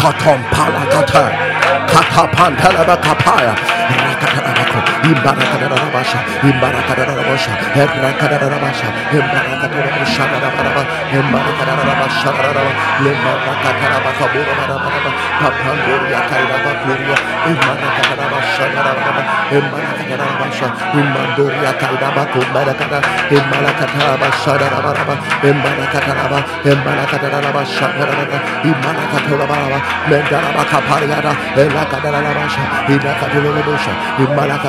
Kotom Palakata. Katapantalaba Kapaya. Rakatarabako. Imbarakadarabasha. Imbarakadarabasha. Erakadarabasha. Imbarakadarabasha. Imbarakadarabasha. Lembarakadarabaka. Burabarabara. Papandoria Kairaba Kuria. Imbarakadarabasha. Imbarakadarabasha. Imandoria Kairaba Kumbarakada. Imbarakadarabasha. Imbarakadaraba. Imbarakadarabasha. Imbarakadarabasha. Mendaraba Kapariada. Elakadarabasha. Ilakadulabosha.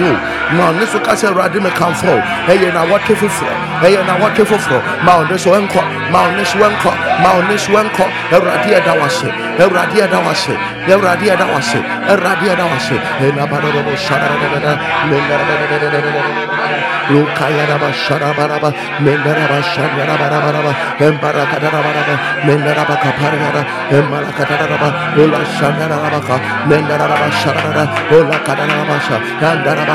dawashi. Mawoniso kase radime yiwayo. Mawoniso kase radime kamfo. Eye na wate fufro. Eye na wate fufro. Mawoniso enko. Mawoniso enko. Mawoniso enko. Eradia dawashi. Eradia dawashi. Eradia dawashi. Eradia dawashi. Ena badorobo shara Lukayaraba Sharabaraba, Mendaraba Shandarabaraba, Embarakadaraba, Mendaraba Kaparada, Embarakadaraba, Ula Shandarabaka, Mendaraba Sharada, Ula Kadarabasha, Yandaraba Kaparia, Mendarada,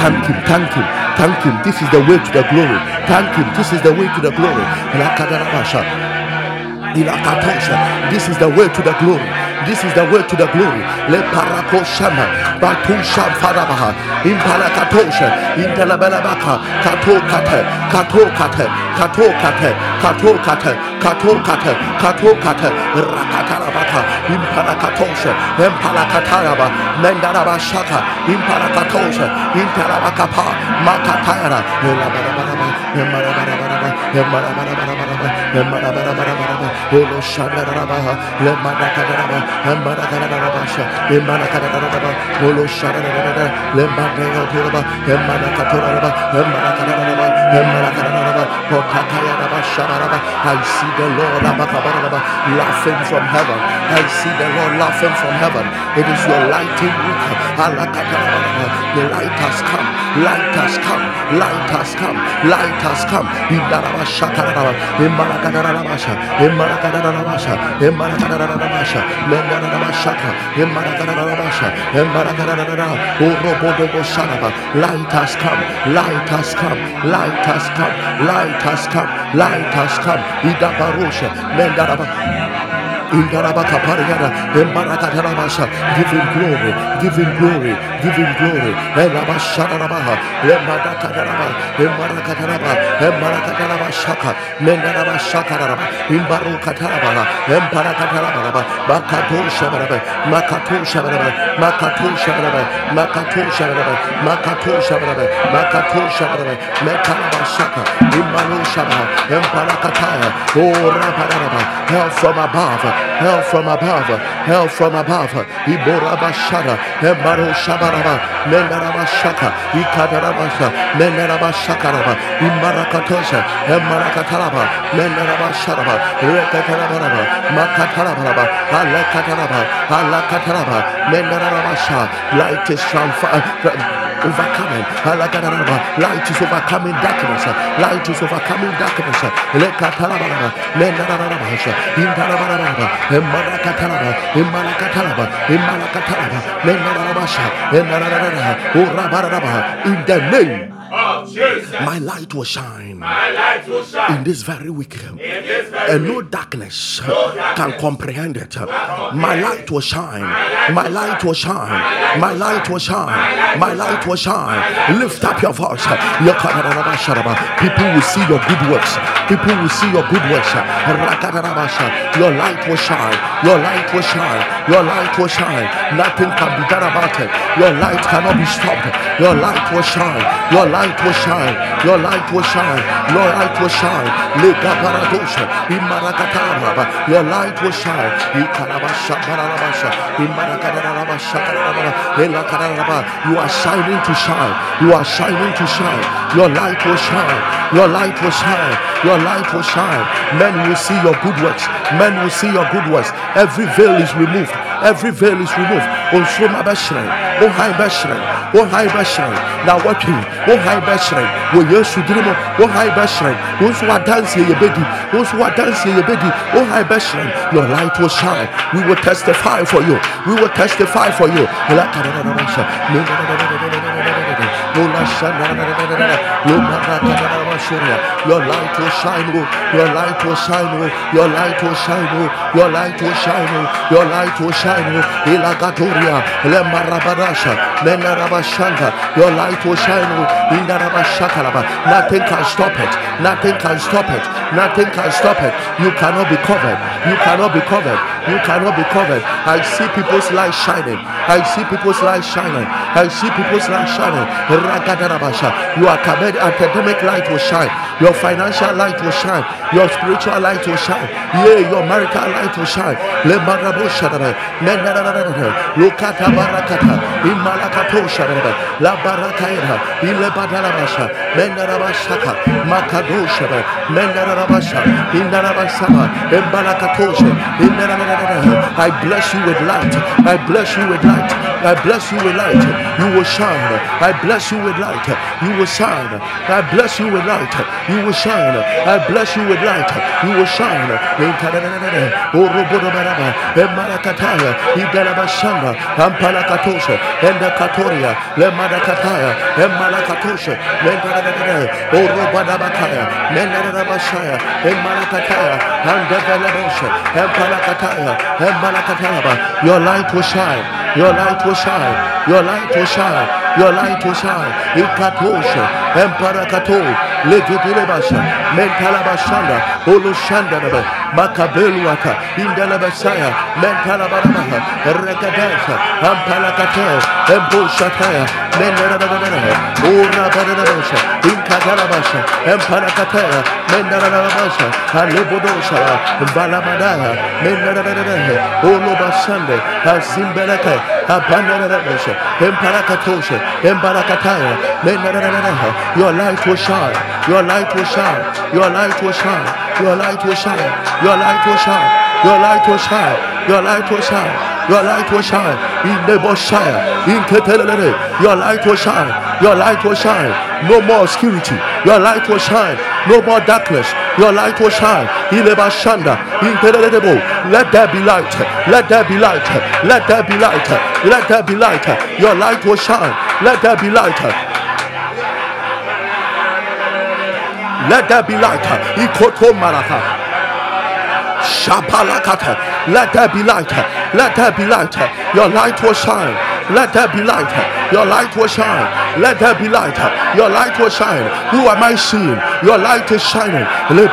thank him, thank him, thank him. This is the way to the glory. Thank him, this is the way to the glory. This is the way to the glory. This is the way to the glory. Le parakoshama. Batusha farabaha. Impalakatosha. Intelabelabaka. Kato kate. Kato kate. Kato kate. Kato kate. Kato kate. Kato kate. Rakatarabaka. Impalakatosha. Impalakataraba. Mendaraba shaka. Impalakatosha. Intalabakapa. Makatayara. Elabarabaraba. Emarabaraba. Emarabaraba. Emarabaraba. Olo Shandaraba, Lemadakadaraba, Emadakadarabasha, Emadakadaraba, Olo Shandaraba, Lemadakadaraba, Emadakadaraba, Emadakadaraba, Emadakadaraba, Pokatayaraba, Shadaraba. I see the Lord laughing from heaven. I see the Lord laughing from heaven. It is your lighting week. The light has come. Light has come. Light has come. Light has come. Sharaba. Oh, light has come. Light has come. Light has come. Light has come. Light has come. Give him glory, give him glory, give him glory. Elabashadarabaha, lembarakataraba, embarakataraba, embarakatarabashaka, mendarabashakaraba, imbarukataraba, embarakataraba, makatu shabaraba, makatu shabaraba, makatu shabaraba, makatu shabaraba, makatu shabaraba, makatu shabaraba, mekarabashaka, imbaru shabaraba, embarakataya, oh rabaraba, help from above help from above, help from above. Iborabashara, Embaro Shabaraba, Mendarabashaka, Ikadarabasha, Mendarabashakaraba, Imbarakatosha, Embarakataraba, Mendarabasharaba, Rekatarabaraba, Makataraba, Alakataraba, Alakataraba, Mendarabasha, light is transformed overcoming. Light is overcoming darkness. Light is overcoming darkness. Lekatalabaraba. Mendarabasha. Indarabaraba. Emarakatalaba. In the name. Of Jesus. My light will shine My light will shine in this very week, in this very and no darkness darkness can comprehend it. My light will shine. My light will shine. My light will shine. My light will shine. Lift up your voice. People will see your good works. People will see your good works. Your light will shine. Your light will shine. Your light will shine. Nothing can be done about it. Your light cannot be stopped. Your light will shine. Your light will shine. Your light will shine. Your light will shine. Lega paradosha. Imarakataraba. Your light will shine. Ikarabasha parabasha. Imarakatarabasha. Elakarababa. You are shining to shine. You are shining to shine. Your light will shine. Your light will shine. Your light will shine. Men will see your good works. Men will see your good works. Every veil is removed. Every veil is removed. Oh, on Shoma Bashran. On oh, High Bashran. On oh, High Bashran. Now working. On High Bashran. When you should dream on High Bashran. Those who are dancing, your baby. Those who are dancing, your baby. On High Bashran. Your light will shine. We will testify for you. We will testify for you. Your light will shine, oh. your light will shine, oh. your light will shine, oh. your light will shine, oh. your light will shine. Oh. Ilagatoria, Lemarabadasha, Menarabashanga, your light will shine. Oh. Indarabashakalaba. Nothing can stop it, nothing can stop it, nothing can stop it. You cannot be covered, you cannot be covered, you cannot be covered. I see people's light shining, I see people's light shining, I see people's light shining. You are covered, academic light will shine, your financial light will shine, your spiritual light will shine, yeah, your marital light will shine. Le Lemarabosha, Lukata Barakata, Imalakato Shadaba, La Barakaira, Ilebadalabasha, Mendarabashaka, Makadosha, Mendarabasha, Indarabasama, Embalakatosha, I bless you with light, I bless you with light, I bless you with light, you will shine, I bless you with light, you will shine, I bless you with light, you will shine, I bless you with light, you will shine. Emarakataya, Idarabashanda, Ampalakatosha, Endakatoria, Lemadakataya, Emalakatosha, Mendarabakaya, Oh, Robadabakaya, Mendarabashaya, Emalakataya, Andagalabosha, Empalakataya, Emalakataya. Your light will shine, your light will shine, your light will shine. Your light will shine. Ikatosha, Emparakato, Legitilebasha, Mentalabashanda, Olushandaba, Makabeluaka, Indalabasaya, Mentalabarabaha, Rekadesha, Ampalakate, Emboshataya, Mendarabara, Ura Badarabasha, Inkatalabasha, Empalakataya, Mendarabasha, Alebodosha, Valamadaya, Mendarabara, Olobashande, Asimbelaka, Abandarabasha, Emparakatosha, Embarakataya, Mendarabara, your light will shine, your light will shine, your light will shine, your light will shine, your light will shine, your light will shine, your light will shine, your light will shine, in the Boshire, in Ketelele, your light will shine, your light will shine, no more obscurity, your light will shine, no more darkness, your light will shine, in the Bashanda, in Ketelele, let there be light, let there be light, let there be light, let there be light, your light will shine, let there be light. Let there be light. Ikoto maraka. Shapalakata. Let there be light. Let there be light. Your light will shine. Let there be light. Your light will shine. Let there be light. Your light will shine. Who am I seeing? Your light is shining. Le.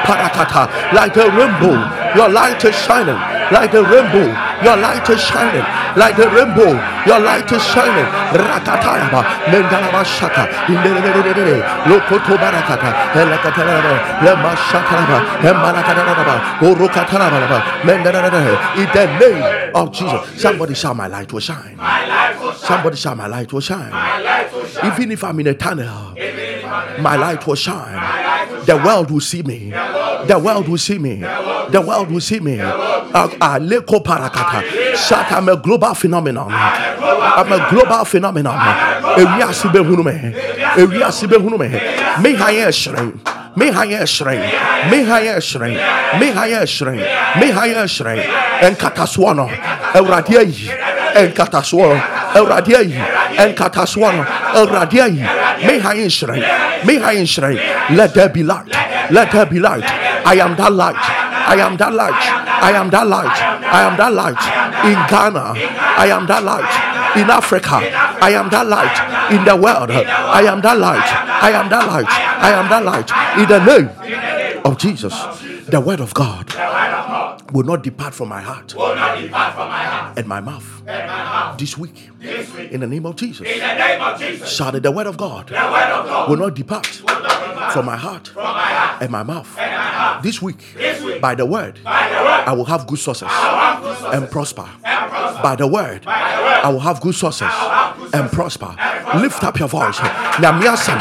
Like a rainbow. Your light is shining. Like the rainbow. Your light is shining. Like the rainbow. Your light is shining. Rakatayaba. Mendaraba shaka. Indelelelelele. Lokoto barakata. Elakataraba. Lema shakaraba. Embalakataraba. Orokataraba. Mendarelele. In the name of Jesus. Somebody shout, My light will shine. My light will shine. Somebody shout, My light will shine. My light will shine. Even if I'm in a tunnel, Even if I'm my light will shine. The world will see me. The world will see me. The world will see me. Aleko parakata. Shaka, I'm a global phenomenon. I'm a global phenomenon. Ewi asibe hunu me. Ewi asibe hunu me. Me haye shrei. Me haye shrei. Me haye shrei. Me haye shrei. Me haye shrei. Enkata suono. Ewurade ayi. Enkata. Awurade ayi. Ɛnkatasoɔ no. Awurade ayi. Me ha yɛ hyerɛn. Me ha yɛ hyerɛn. Let there be light. Let there be light. I am that light. I am that light. I am that light. I am that light. In Ghana, I am that light. In Africa, I am that light. In the world, I am that light. I am that light. I am that light. In the name of Jesus, the word of God will not depart from my heart will not depart from my heart and my mouth and my mouth this week. this week. In the name of Jesus. In the name of Jesus, Shout it, the word of God the word of God will not depart will not depart from my heart from my heart and my mouth. and my mouth. This week, This week, by the word, by the word, I will have good sources I will have good success and prosper. and prosper. By the word, By the word, I will have good sources have good and prosper. and prosper. Lift up your voice. Nyame asɛm,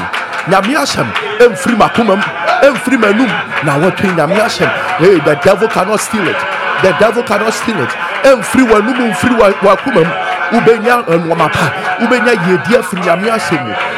nyame asɛm, ɛmfiri m'akoma mu, ɛmfiri m'anum, na wɔtwe nyame asɛm. Hey, the devil cannot steal it. The devil cannot steal it. ɛnfiri w'anum nfiri w'akoma mu. Wobɛnya eh, nwoma pa. Wobɛnya yiedie firi nyame ahyɛ mu.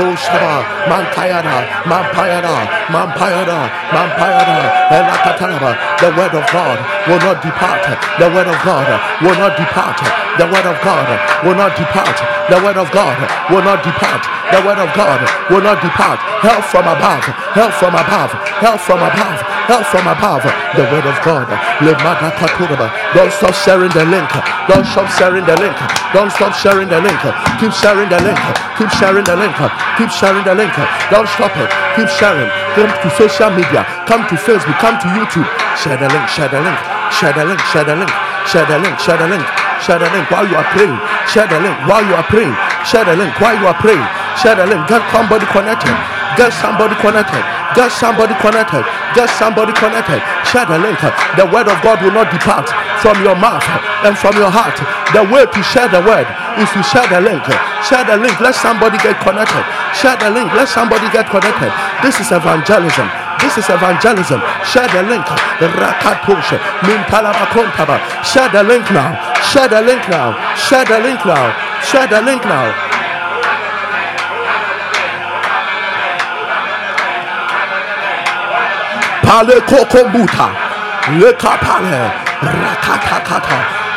mendadadadada, paloshaba, mampayada, mampayada, mampayada, mampayada, elakataraba. The word of God will not depart. The word of God will not depart. The word of God will not depart. The word of God will not depart. The word of God will not depart. Help from above. Help from above. Help from above. Help from above. The word of God. Don't stop sharing the link. Don't stop sharing the link. Don't stop sharing the link. Keep sharing the link. Keep sharing the link. Keep sharing the link. Don't stop it. Keep sharing. Come to social media. Come to Facebook. Come to YouTube. Share the link. Share the link. Share the link. Share the link. Share the link. Share the link. Share the link while you are praying. Share the link while you are praying. Share the link while you are praying. Share the link. Get somebody connected. Get somebody connected. Get somebody connected. Get somebody connected. Share the link. The word of God will not depart from your mouth and from your heart. The way to share the word is to share the link. Share the link. Let somebody get connected. Share the link. Let somebody get connected. This is evangelism. This is evangelism. Share the link. Rakatosha. Share the link now. Share the link now. Share the link now. Share the link now. Pale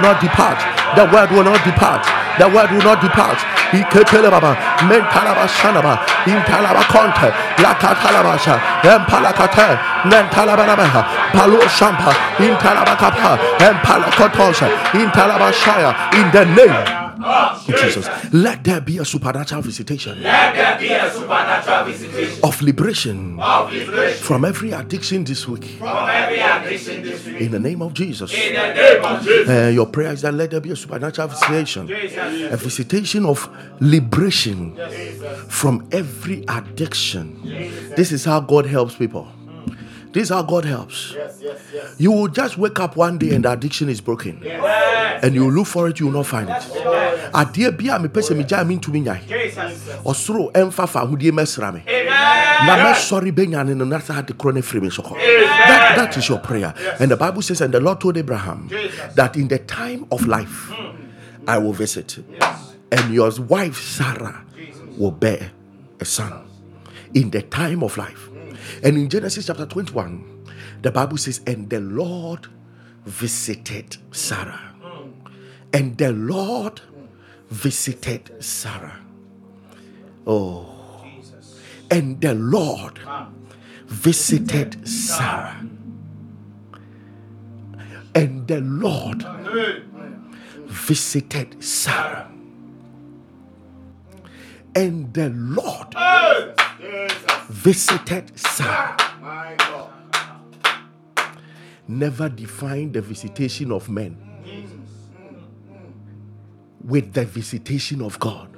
not depart. The word will not depart. The word will not depart. Iketelebaba. Mentalabashanaba. Intalabakonte. Lakatalabasha. Empalakate. Mentalabaraba. Palo Shampa. Intalabakapa. Empalakotosha. Intalabashaya. In the name Jesus. Let there be a supernatural visitation Let there be a supernatural visitation of liberation of liberation from every addiction this week. from every addiction this week. In the name of Jesus. In the name of Jesus. Uh, your prayer is that let there be a supernatural visitation, a visitation of liberation from every addiction. This is how God helps people. This is how God helps. You will just wake up one day and the addiction is broken, and you look for it, you will not find it. Adeɛ bi a mepɛ sɛ megyae mentumi nyae. Ɔsoro ɛmfa fa mɛsra me. Na mɛsɔre bɛnya ne no na saa ade korɔ no afiri me so kɔ that, that is your prayer. And the bible says and the lord told abraham that in the time of life i will visit. And your wife sarah will bear a son. In the time of life and in genesis chapter 21 the bible says and the lord visited sarah and the lord visited sarah oh and the Lord visited Sarah. And the Lord visited Sarah. And the Lord visited Sarah. Ah, never define the visitation of men mm, mm, mm. with the visitation of God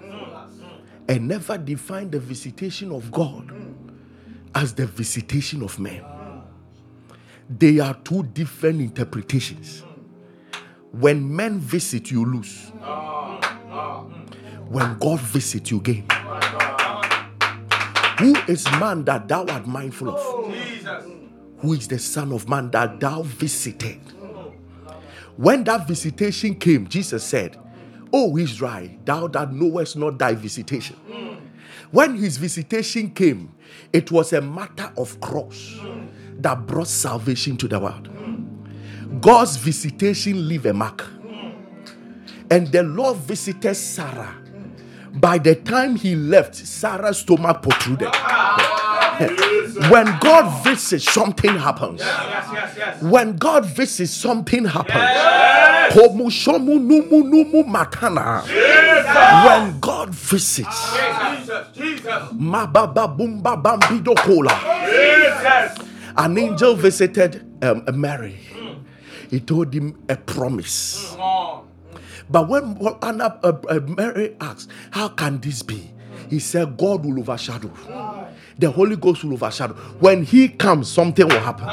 and never define the visitation of God as the visitation of men. They are two different interpretations. When men visit, you lose. Ah, ah, When God visits you again. Who is man that thou art mindful of? Jesus. Who is the Son of Man that thou visited? When that visitation came, Jesus said, O Israel, thou that knowest not thy visitation. When his visitation came, it was a matter of cross that brought salvation to the world. God's visitation leave a mark. And the Lord visited Sarah. By the time he left, Sarah's stomach protruded. when God visits, something happens. When God visits, something happens. When God visits. An angel visited um, Mary. He told him a promise. But when when Anna, uh, uh, Mary asked, How can this be? He said, God will overshadow. The Holy Ghost will overshadow. When He comes, something will happen.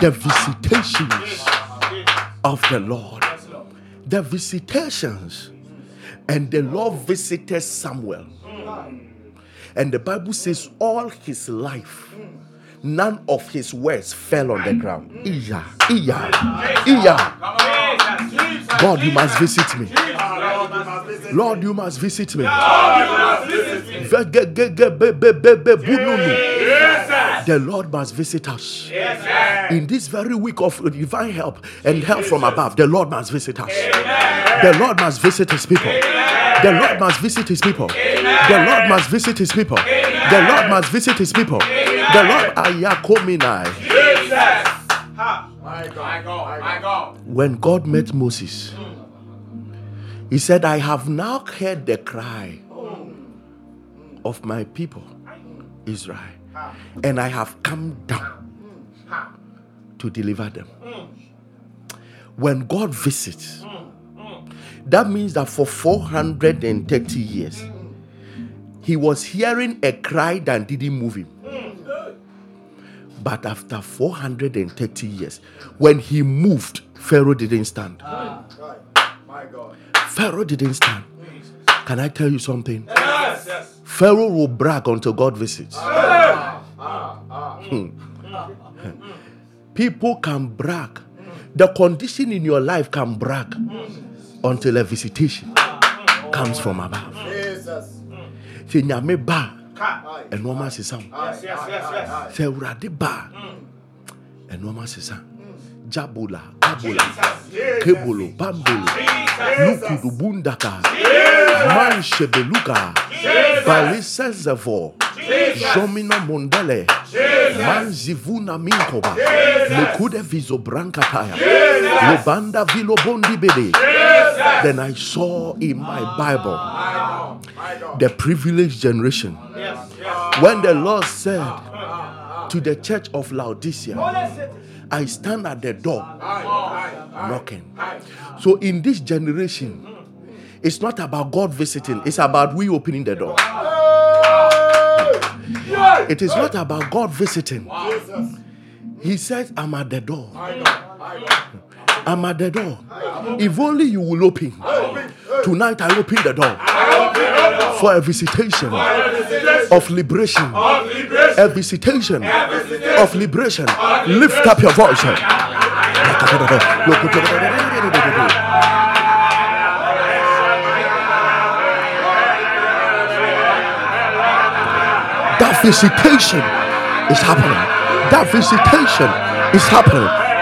The visitations of the Lord. The visitations. And the Lord visited Samuel. And the Bible says, All his life, none of his words fell on the ground. Iya, iya, iya. God, you must visit me. Lord, you must visit me. The Lord must visit us. In this very week of divine help and help from above, the Lord must visit us. The Lord must visit his people. The Lord must visit his people. The Lord must visit his people. The Lord must visit his people. The Lord ayakominai. When God met Moses, he said, I have now heard the cry of my people, Israel, and I have come down to deliver them. When God visits, that means that for 430 years, he was hearing a cry that didn't move him. But after 430 years, when he moved, Pharaoh didn't stand. Pharaoh didn't stand. Can I tell you something? Yes. Yes. Pharaoh will brag until God visits. Hmm. People can brag. The condition in your life can brag until a visitation comes from above. Sɛ ɛnoɔma asesa wo sɛ awurade baa ɛnoɔma asesa. Jabola abola kebolo bambolo lukudu bundaka manchebeluka balisezevor Jomina Mondele, Manzivuna Minkoba, lekude Viso Brancataya, Lubanda Vilo Bondi Then I saw in my Bible the privileged generation Yes. Yes. when the Lord said to the church of Laodicea, I stand at the door knocking. So in this generation, it's not about God visiting, it's about we opening the door. It is not about God visiting. He says, I'm at the door. I'm at the door. If only you will open. Tonight I open the door for a visitation of liberation. A visitation of liberation. Lift up your voice. That visitation is happening. That visitation is happening.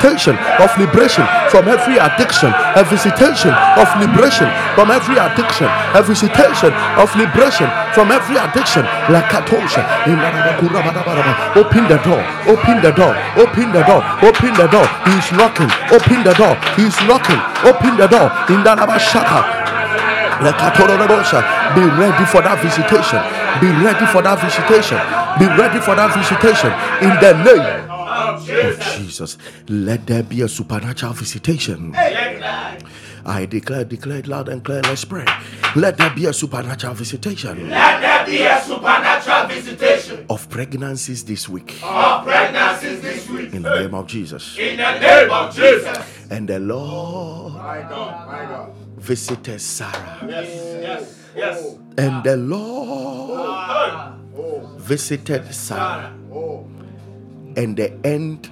of liberation from every addiction, a visitation of liberation from every addiction, a visitation of liberation from every addiction. Lakatosha. Open the door, open the door, open the door, open the door. He is knocking, open the door, he's knocking, open the door. In the Shaka. Be ready for that visitation. Be ready for that visitation. Be ready for that visitation. In the name of oh, Jesus. Let there be a supernatural visitation. I declare, declare it loud and clear. Let's pray. Let there be a supernatural visitation. Let there be a supernatural visitation of pregnancies this week. Of pregnancies this week. In the name of Jesus. In the name of Jesus. And the Lord. My God, my God visited Sarah. Yes, yes, yes. And the Lord ah. visited Sarah. And the end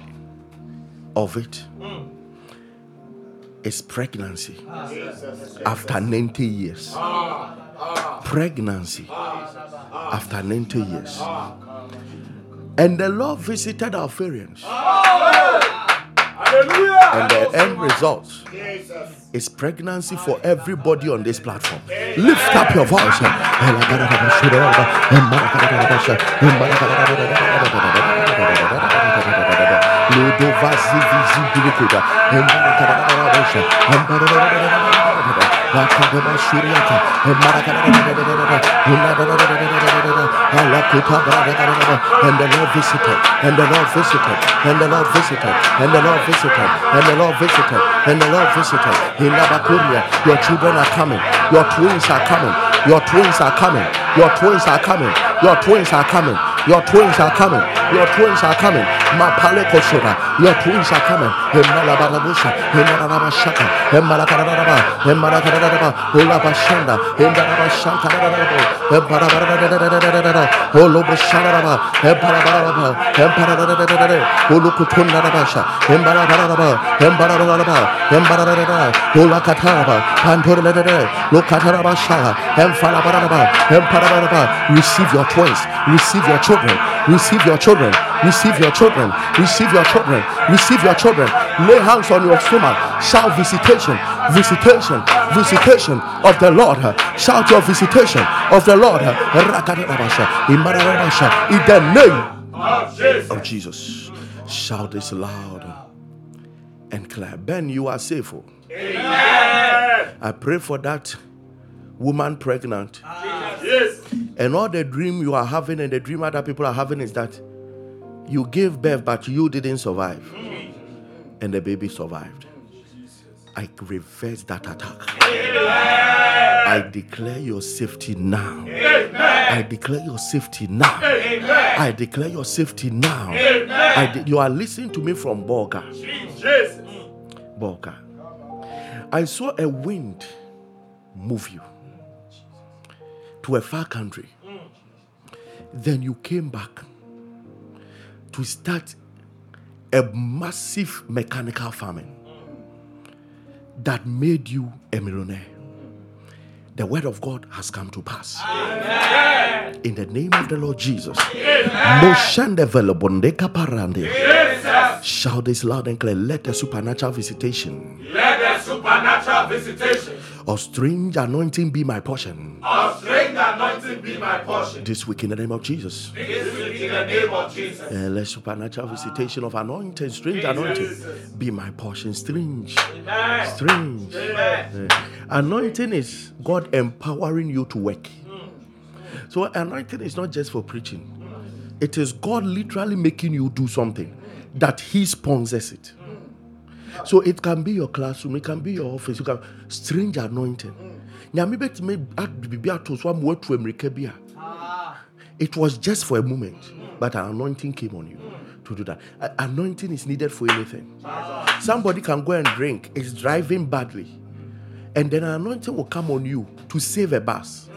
of it is pregnancy after 90 years. Pregnancy after 90 years. And the Lord visited our parents. And the end result is pregnancy for everybody on this platform. Lift up your voice. And the Lord visited, and the Lord visited, and the Lord visited, and the Lord visited, and the Lord visited, and the Lord visited. In Labakuria, your children are coming, your twins are coming, your twins are coming, your twins are coming, your twins are coming, your twins are coming, your twins are coming. Mapale Koshura, your twins are coming. Himalabarabusha, Himarabashaka, Himalakarababa, Himalakarababa, Ulabashanda, Himarabashaka, Himarabarababa, Olobasharaba, Himarabarababa, Himarabarababa, Ulukutundarabasha, Himarabarababa, Himarabarababa, Himarabarababa, Ulakataraba, Pantorababa, Lukatarabasha, Himfalabarababa, Himarabarababa. Receive your twins, receive your children, receive your children, receive your children, receive your children, receive your children. Lay hands on your stomach. Shout visitation, visitation, visitation of the Lord. Shout your visitation of the Lord. In the name of Jesus. Shout this loud and clear. Ben, you are safe. Amen. I pray for that woman pregnant. Yes. And all the dream you are having and the dream other people are having is that you gave birth, but you didn't survive. And the baby survived. I reverse that attack. I declare your safety now. I declare your safety now. I declare your safety now. De- you are listening to me from Boga. Boga. I saw a wind move you to a far country. Then you came back to start a massive mechanical farming that made you a millionaire. The word of God has come to pass. Amen. In the name of the Lord Jesus. Shout this loud and clear. Let the supernatural visitation. Let the supernatural visitation of strange anointing be my portion. Of strange anointing be my portion. This week in the name of Jesus. This week in the name of Jesus. Uh, let supernatural visitation of anointing, strange anointing, be my portion. Strange. Amen. Strange. Amen. Uh, anointing is God empowering you to work. Mm. So anointing is not just for preaching. It is God literally making you do something that He sponsors it. So it can be your classroom, it can be your office, you can strange anointing. Mm. Ah. It was just for a moment, mm. but an anointing came on you mm. to do that. Anointing is needed for anything. Somebody can go and drink, is driving badly, and then an anointing will come on you to save a bus.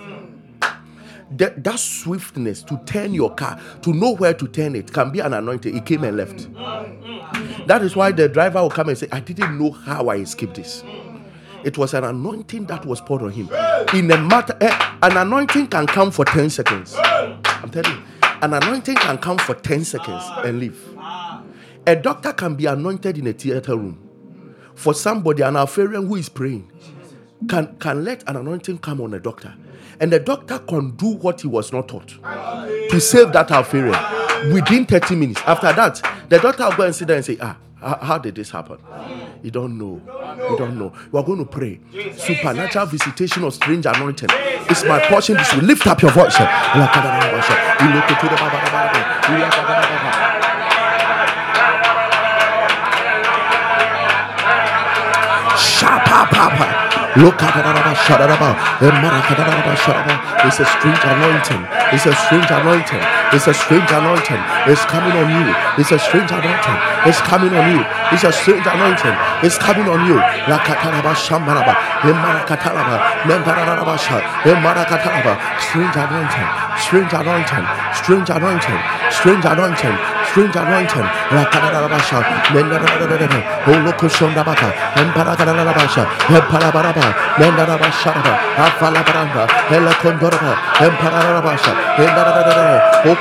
That, that swiftness to turn your car, to know where to turn it, can be an anointing. He came and left. That is why the driver will come and say, I didn't know how I escaped this. It was an anointing that was poured on him. In a matter, eh, an anointing can come for 10 seconds. I'm telling you, an anointing can come for 10 seconds and leave. A doctor can be anointed in a theater room. For somebody, an Alpharian who is praying, can, can let an anointing come on a doctor. And the doctor can do what he was not taught to save that Alpharian within 30 minutes. After that, the doctor will go and sit there and say, Ah, how, did this happen? You don't know. You don't know. We are going to pray. Supernatural visitation of strange anointing. It's my portion this week. Lift up your voice. Papa. Look at shadaba. It's a strange anointing. It's a strange anointing. It's a strange anointing. It's coming on you. It's a strange anointing. It's coming on you. It's a strange anointing. It's coming on you. La kataraba shambaraba. Emarakataraba. Mendarabasha. Emarakataraba. Strange anointing. Strange anointing. Strange anointing. Strange anointing. Strange anointing. La katarabasha. Mendarabasha. Holokushondabaka. Emparakarabasha. Emparabaraba. Mendarabasharaba. Afalabaramba. Helakondoraba. Emparabasha.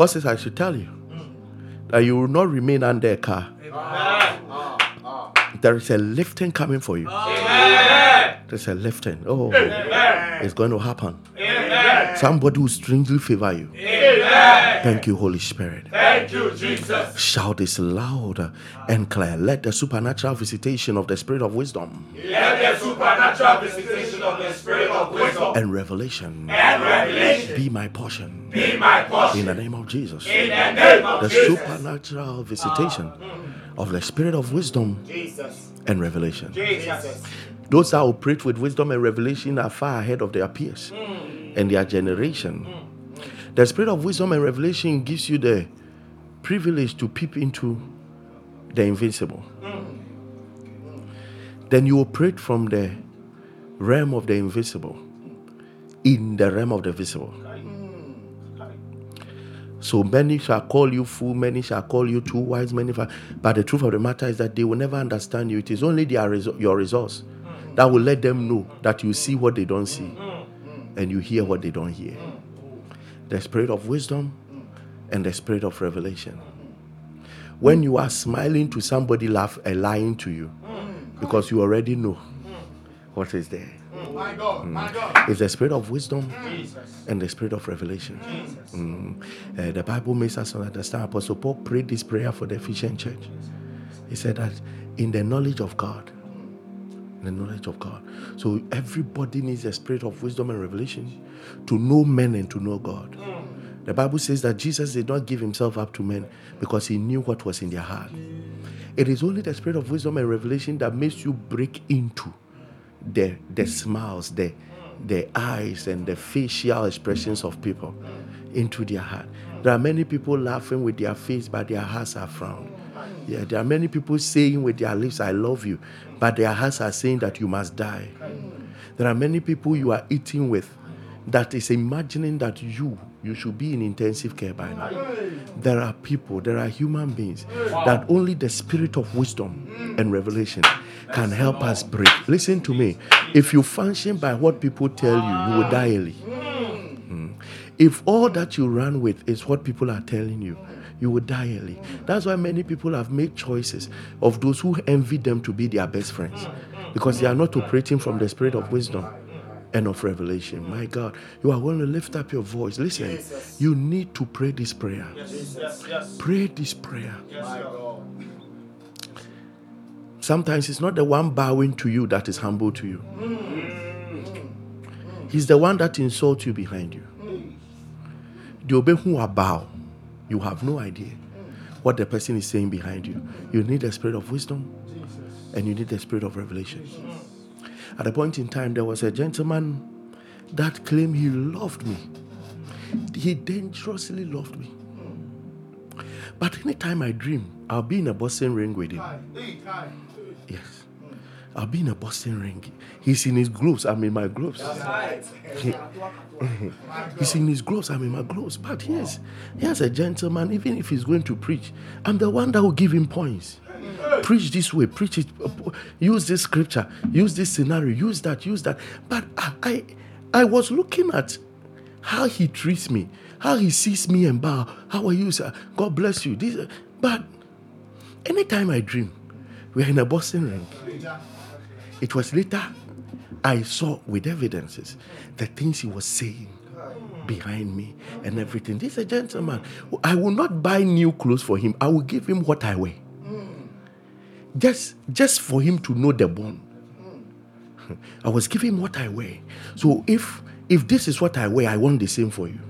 God says, I should tell you that you will not remain under a car. There is a lifting coming for you. There's a lifting. Oh, it's going to happen. Somebody will strangely favor you. Thank you, Holy Spirit. Thank you, Jesus. Shout this louder and clear. Let the supernatural visitation of the Spirit of wisdom Let the supernatural visitation of the Spirit of wisdom and revelation and revelation be my portion. be my portion. In the name of Jesus. In the name of the Jesus. supernatural visitation of the spirit of wisdom Jesus. and revelation. Jesus. Those that operate with wisdom and revelation are far ahead of their peers hmm. and their generation. Hmm. The spirit of wisdom and revelation gives you the privilege to peep into the invincible. Then you operate from the realm of the invisible in the realm of the visible. So many shall call you fool, many shall call you too wise, many. Fa- but the truth of the matter is that they will never understand you. It is only their your resource that will let them know that you see what they don't see and you hear what they don't hear. The spirit of wisdom and the spirit of revelation. When you are smiling to somebody, laugh and lying to you because you already know what is there. My God. My God. It's the spirit of wisdom Jesus. and the spirit of revelation. Mm. Uh, the Bible makes us understand. Apostle Paul prayed this prayer for the Ephesian church. He said that in the knowledge of God, the knowledge of God. So everybody needs a spirit of wisdom and revelation to know men and to know God. The Bible says that Jesus did not give himself up to men because he knew what was in their heart. It is only the spirit of wisdom and revelation that makes you break into the the smiles, the the eyes and the facial expressions of people into their heart. There are many people laughing with their face, but their hearts are frowned. Yeah, there are many people saying with their lips, I love you, but their hearts are saying that you must die. There are many people you are eating with that is imagining that you you should be in intensive care by now. There are people, there are human beings that only the spirit of wisdom and revelation can help us break. Listen to me. If you function by what people tell you, you will die early. Mm. If all that you run with is what people are telling you, you will die early. That's why many people have made choices of those who envy them to be their best friends because they are not operating from the spirit of wisdom and of revelation. My God, you are going to lift up your voice. Listen, you need to pray this prayer. Yes, yes. Pray this prayer. Yes, Sometimes it's not the one bowing to you that is humble to you. He's the one that insults you behind you. The obey who are bow, you have no idea what the person is saying behind you. You need the spirit of wisdom and you need the spirit of revelation. At a point in time, there was a gentleman that claimed he loved me. He dangerously loved me. But anytime I dream, I'll be in a boxing ring with him. Yes. I'll be in a boxing ring. He's in his gloves. I'm in my gloves. He's in his gloves. I'm in my gloves. But yes, here's a gentleman. Even if he's going to preach, I'm the one that will give him points. Preach this way. Preach it. Use this scripture. Use this scenario. Use that. Use that. But I, I, I was looking at how he treats me, how he sees me and bow. How are you, sir? God bless you. This, but anytime I dream, we're in a boxing ring. It was later I saw with evidences the things he was saying behind me and everything. This is a gentleman. I will not buy new clothes for him. I will give him what I wear. Just, just for him to know the bond. I was giving him what I wear. So if if this is what I wear, I want the same for you.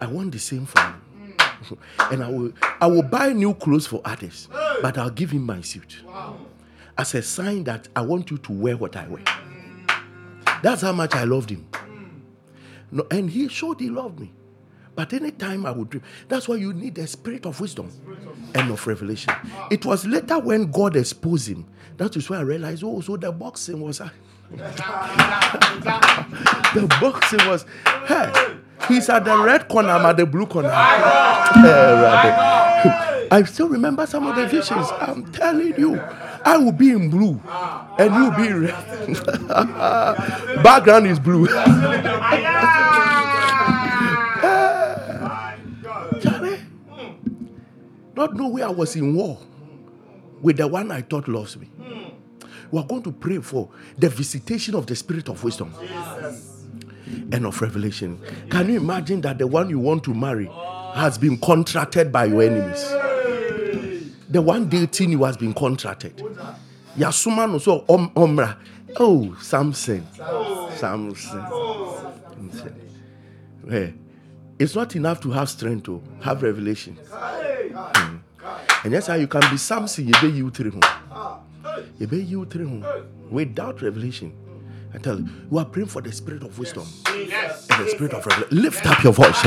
I want the same for you. and I will I will buy new clothes for others, but I'll give him my suit. As a sign that I want you to wear what I wear. That's how much I loved him. No, and he showed he loved me. But anytime I would dream, that's why you need the spirit of wisdom and of revelation. It was later when God exposed him. That is why I realized, oh, so the boxing was. Ah. the boxing was. Hey, he's at the red corner, I'm at the blue corner. I still remember some of the visions. I'm telling you. I will be in blue and you'll be in red. Background is blue. Not know where I was in war with the one I thought loves me. We are going to pray for the visitation of the spirit of wisdom and of revelation. Can you imagine that the one you want to marry has been contracted by your enemies? The one dating you has been contracted. Yasuma no so om, omra. Oh, Samson. Samson. Samson. Yeah. It's not enough to have strength to have revelation. Hmm. And that's how you can be Samson. You be you three home. You be you three home without revelation. I tell you, you are praying for the spirit of wisdom. And the spirit of revelation. Lift up your voice.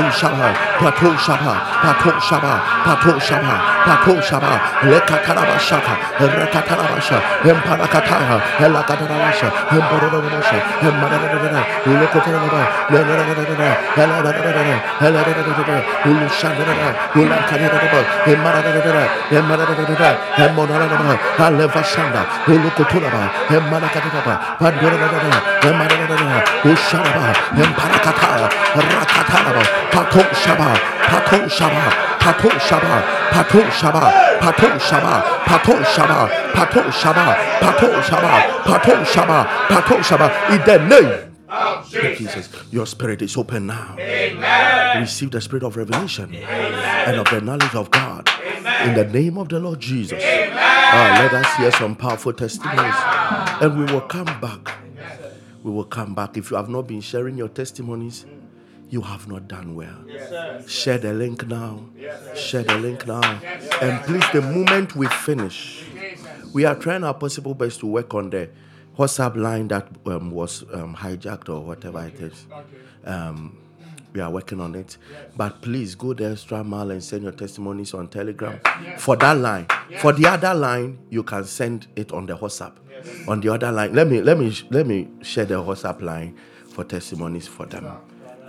Pato Shaba, Pato Shaba, Pato Shaba, Pato Shaba, Pakoshaba, Lekatarabashaka, Rekatarabasha, Emparakatara, Elakatarabasha, Emparabasha, Emparabasha, Lekotaraba, Lelakataraba, Elakataraba, Elakataraba, Ulushanaba, Ulakataraba, Emaradaraba, Emaradaraba, Emonaraba, Alevashanda, Ulukuturaba, Emarakataraba, Panduraba, Emaradaraba, Usharaba, Emparakatara, Rakataraba, Pakoshaba, Pakoshaba, Pato Shaba, Pato Shaba, Pato Shaba, Pato Shaba, Pato Shaba, Pato Shaba, Pato Shaba, Pato Shaba, in the name of Jesus. Your spirit is open now. Amen. Receive the spirit of revelation and of the knowledge of God. Amen. In the name of the Lord Jesus. Ah, let us hear some powerful testimonies. And we will come back. We will come back. If you have not been sharing your testimonies, you have not done well. Share the link now. Share the link now. And please, the moment we finish, we are trying our possible best to work on the WhatsApp line that um, was um, hijacked or whatever it is. Um, We are working on it. But please go the extra mile and send your testimonies on Telegram for that line. For the other line, you can send it on the WhatsApp. On the other line, let me let me let me share the WhatsApp line for testimonies for them.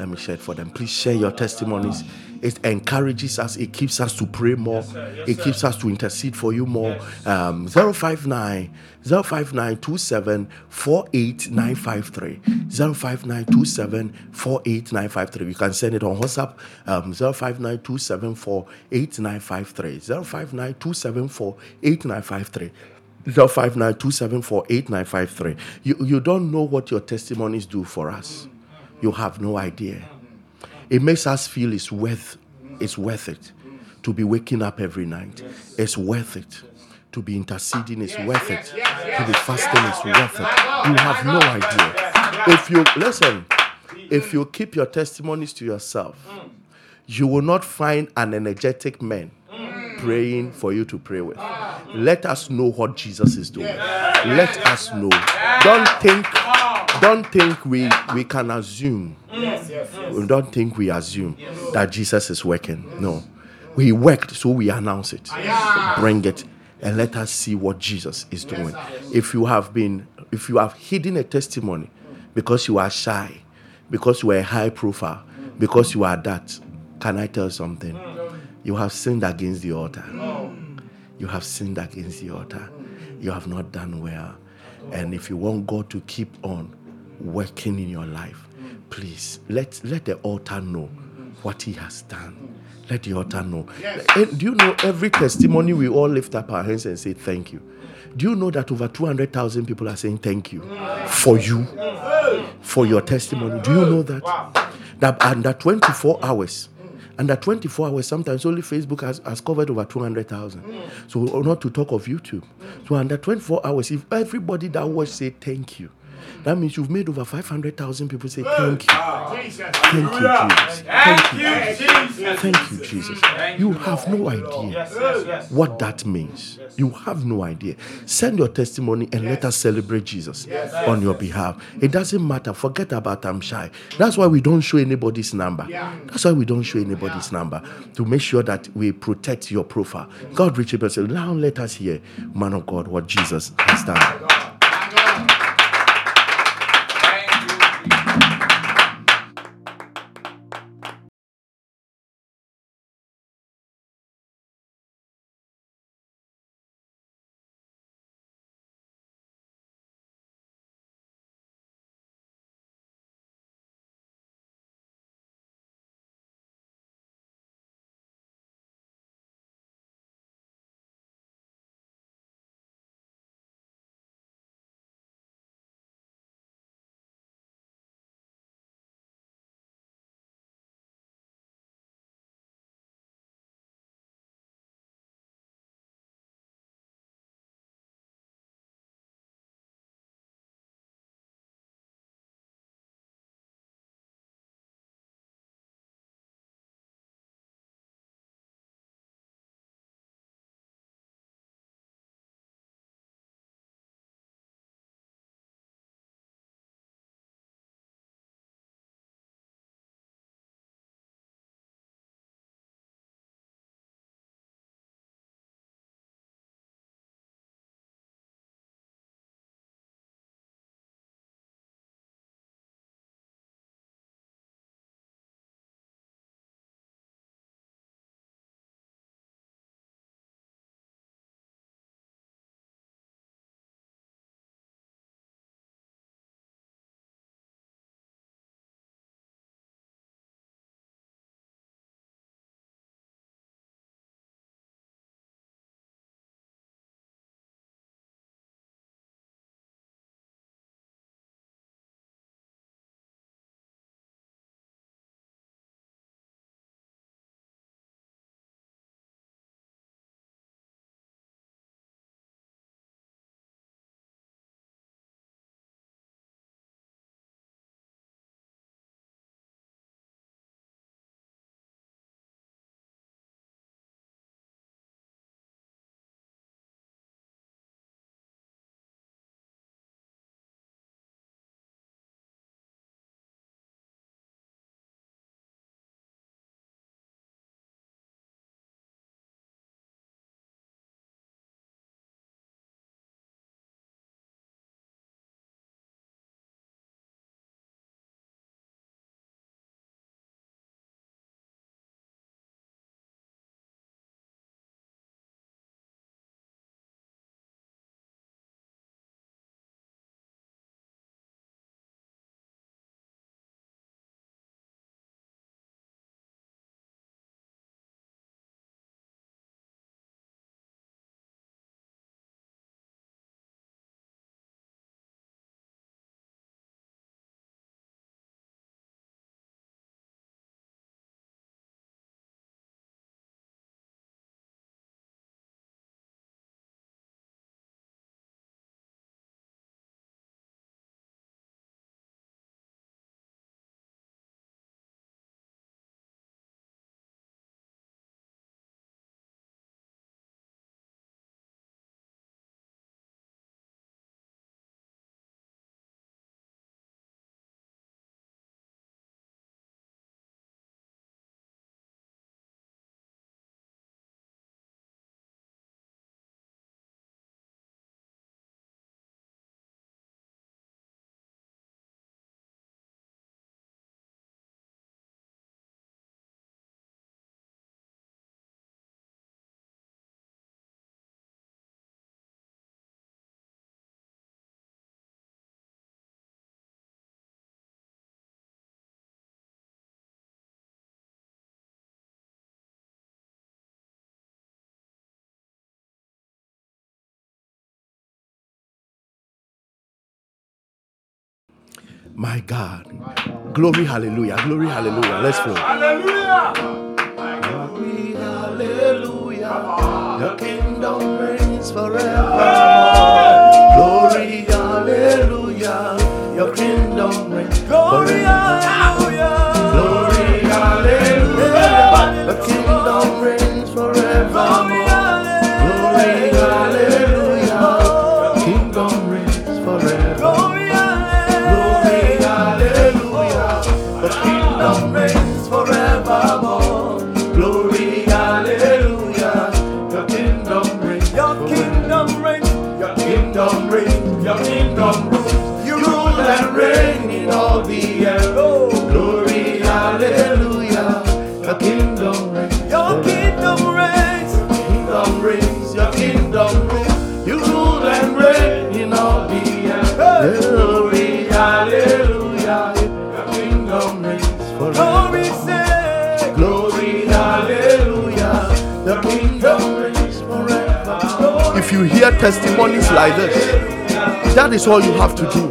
Let me share it for them. Please share your testimonies. It encourages us. It keeps us to pray more. it keeps us to intercede for you more. Um, 059 05927 48953. 05927 48953. You can send it on WhatsApp. Um, 05927 48953. 05927 48953. 05927488953. You, you don't know what your testimonies do for us. You have no idea. It makes us feel it's worth it's worth it to be waking up every night. It's worth it. To be interceding is worth it. To be fasting is worth it. You have no idea. If you listen, if you keep your testimonies to yourself, you will not find an energetic man praying for you to pray with. Let us know what Jesus is doing. Let us know. Don't think don't think we we can assume. We don't think we assume that Jesus is working. No. We worked, so we announce it. Bring it and let us see what Jesus is doing. If you have been if you have hidden a testimony because you are shy, because you are high profile, because you are that, can I tell something? You have sinned against the altar. You have sinned against the altar. You have not done well. And if you want God to keep on working in your life, please let, let the altar know what He has done. Let the altar know. And do you know every testimony we all lift up our hands and say thank you? Do you know that over 200,000 people are saying thank you for you, for your testimony? Do you know that? That under 24 hours, under 24 hours, sometimes only Facebook has, has covered over 200,000. Mm. So, not to talk of YouTube. So, under 24 hours, if everybody that watched say thank you, that means you've made over 500,000 people say thank you. Thank you, Jesus. Thank you, Jesus. Thank you, Jesus. You have no idea what that means. You have no idea. Send your testimony and let us celebrate Jesus on your behalf. It doesn't matter. Forget about I'm shy. That's why we don't show anybody's number. That's why we don't show anybody's number to make sure that we protect your profile. God, Richard, now let us hear, man of God, what Jesus has done. My God. Glory, hallelujah. Glory, hallelujah. Let's flow. Hallelujah. Glory, hallelujah. Your kingdom reigns forever. Glory, hallelujah. Your kingdom reigns forever. That is all you have to do.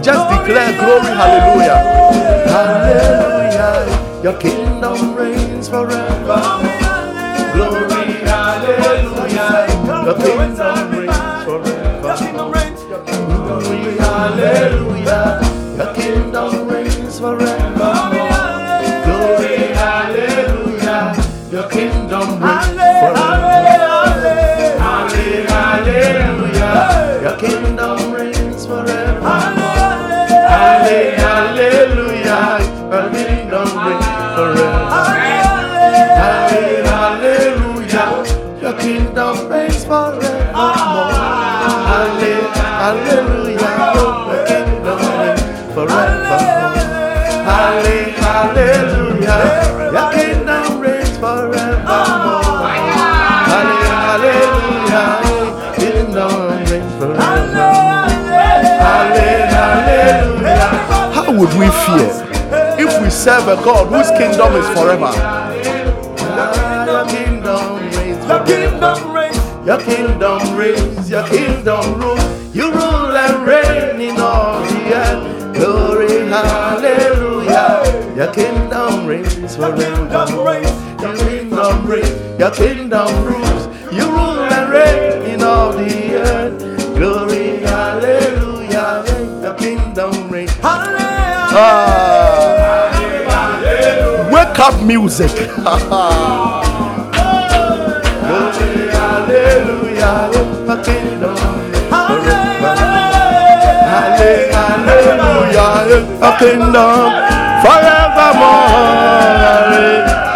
Just declare glory, hallelujah. Hallelujah. Your kingdom reigns forever. Would we fear if we serve a God whose kingdom is forever? Your kingdom reigns Your kingdom reigns. Your kingdom reigns, your kingdom rules. You rule and reign in all the earth. Glory, hallelujah. Your kingdom reigns Your kingdom forever. reigns. Your kingdom reigns, your kingdom rules. Wake up music. A kingdom forevermore.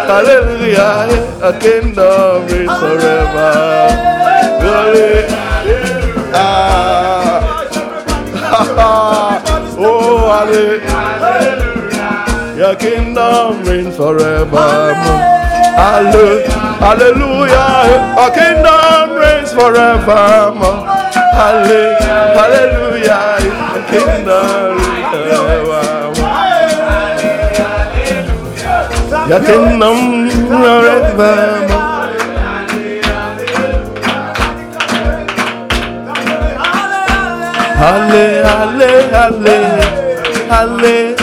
Hallelujah. A kingdom is forever. Hallelujah. Your kingdom reigns forever. Halle- Hallelujah, a kingdom reigns forever. Hallelujah, a kingdom reigns forever. Your kingdom forever. Halle, halle, halle,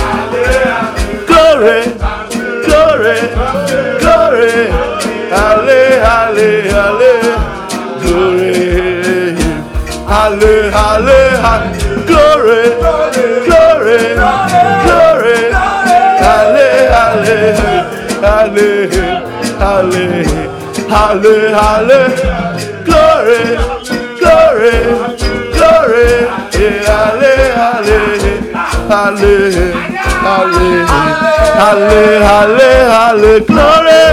glory, glory, glory, halle, halle, halle, glory, halle, halle, halle, glory, glory, glory, halle, halle, halle, halle, halle, glory, glory, glory, yeah, halle, halle, allez, allez, allez, allez, allez, glory,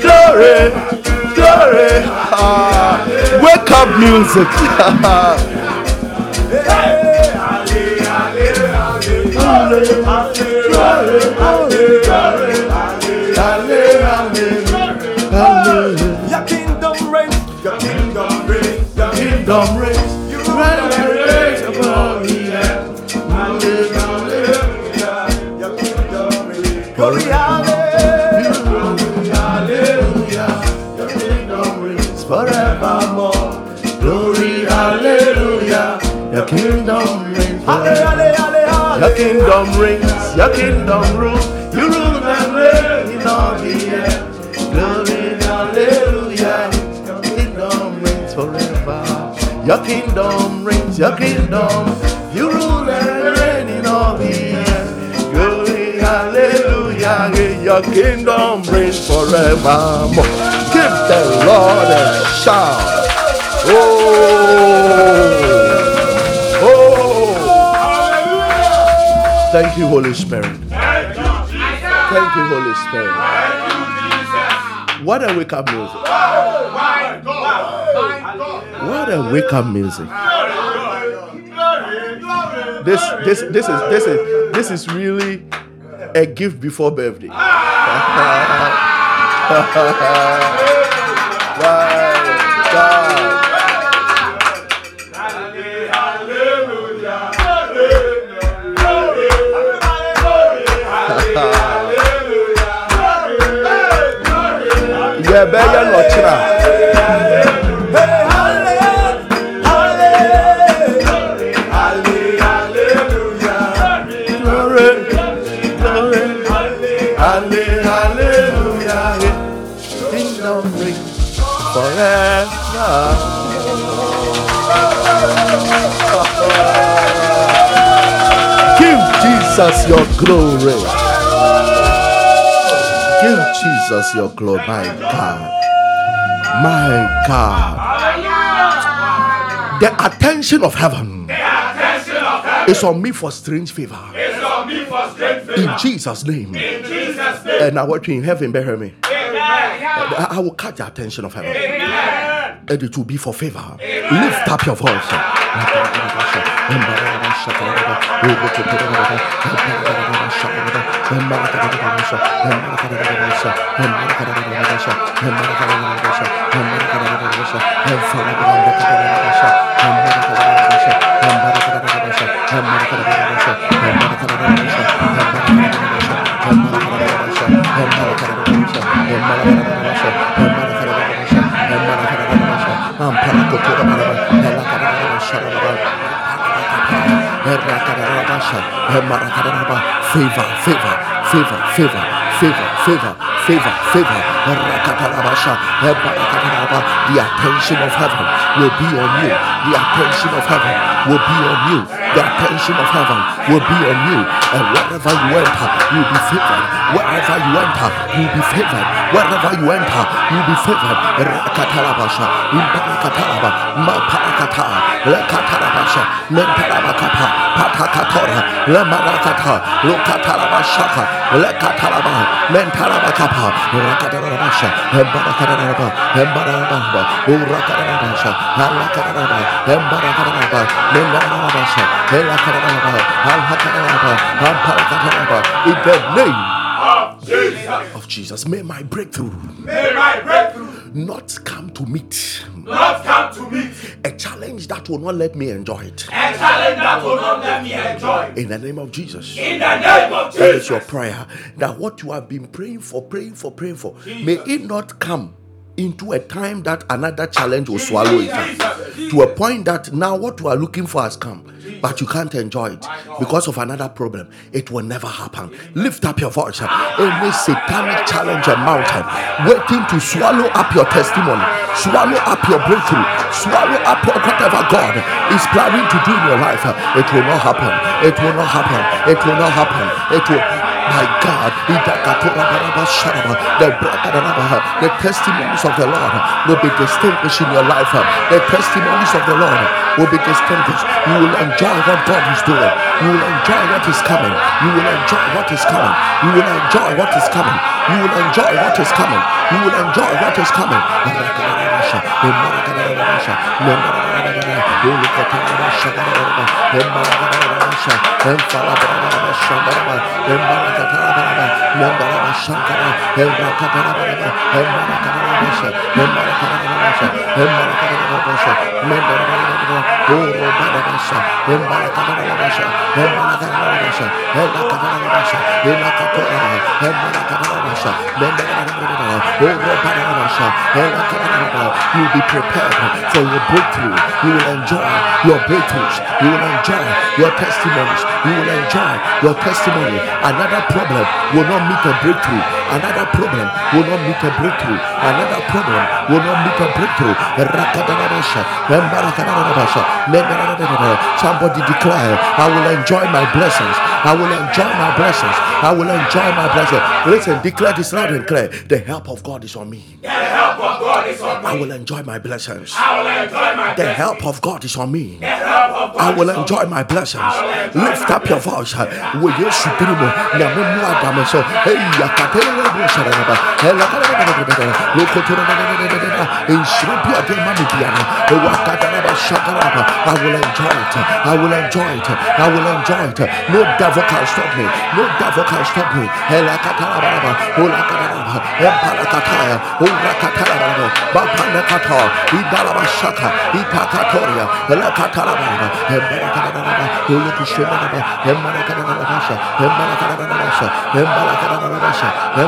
glory, glory. Ah, wake up music. Your kingdom reign, your kingdom reign, your kingdom reign. Kingdom reigns. Your kingdom reigns, your kingdom rules. You rule and reign in all the earth. Glory, hallelujah. Your kingdom reigns forever. Your kingdom reigns, your kingdom. You rule and reign in all the earth. Glory, hallelujah. Your kingdom reigns forevermore. Give the Lord a shout. Oh. Thank you, Holy Spirit. Thank you. Thank you, Holy Spirit. You. What a wake up music. What a wake up music. This this this is this is this is really a gift before birthday. My Kingdom reigns forever. Give Jesus your glory. Give Jesus your glory, my God. My God. The attention of heaven is on me for strange favor. In Jesus' name. And I watch in heaven, bear me. I will catch the attention of heaven. And it will be for favor. Lift up your voice. I'm Favor, favor, favor, favor, favor, favor, favor, favor. The attention of heaven will be on you. The attention of heaven will be on you. The attention of heaven will be on you. And wherever you enter, you'll be favored. Wherever you enter, you'll be favored. Wherever you enter, you'll be favored. Rakatalabasha, Imparakatalaba, Maparakata, Lekatalabasha, Mentalabakapa, Patakatora, Lemarakata, Lokatalabashaka, Lekatalaba, Mentalabakapa, Rakatalabasha, Embarakatalaba, Embarababa, Urakatalabasha, Alakatalaba, Embarakatalaba, Mendarabasha, Elakatalaba, Alhakatalaba, Ampalakatalaba, in the name Of Jesus. May my breakthrough May my breakthrough not come to meet not come to meet a challenge that will not let me enjoy it. a challenge that will not let me enjoy. In the name of Jesus. In the name of Jesus. That is your prayer. That what you have been praying for, praying for, praying for, may it not come into a time that another challenge will swallow it up. To a point that now what you are looking for has come, but you can't enjoy it because of another problem. It will never happen. Lift up your voice. Any satanic challenge and mountain waiting to swallow up your testimony, swallow up your breakthrough, swallow up whatever God is planning to do in your life. It will not happen. It will not happen. It will not happen. It will. My God, the testimonies of the Lord will be distinguished in your life. The testimonies of the Lord will be distinguished. You will enjoy what God is doing. You will enjoy what is coming. You will enjoy what is coming. You will enjoy what is coming. You will enjoy what is coming. You will enjoy what is coming. You will be prepared for your breakthrough. You will enjoy your breakthroughs. You will enjoy your testimonies. You will enjoy your testimony. Another problem will not meet a breakthrough. Another problem will not meet a breakthrough. Another problem will not meet a breakthrough. Somebody declare, I will enjoy my blessings. I will enjoy my blessings. I will enjoy my blessings. Listen, declare this loud and clear. The help of God is on me. The help of God is on me. I will enjoy my blessings. I will enjoy my blessings. The help of God is on me. The help of God I will enjoy my blessings. Will Lift up your voice. Wo Yesu diri mu nyame mu adame so. Hey E. I will enjoy it. I will enjoy it. I will enjoy it. No devil can stop me. No devil can stop me. Hela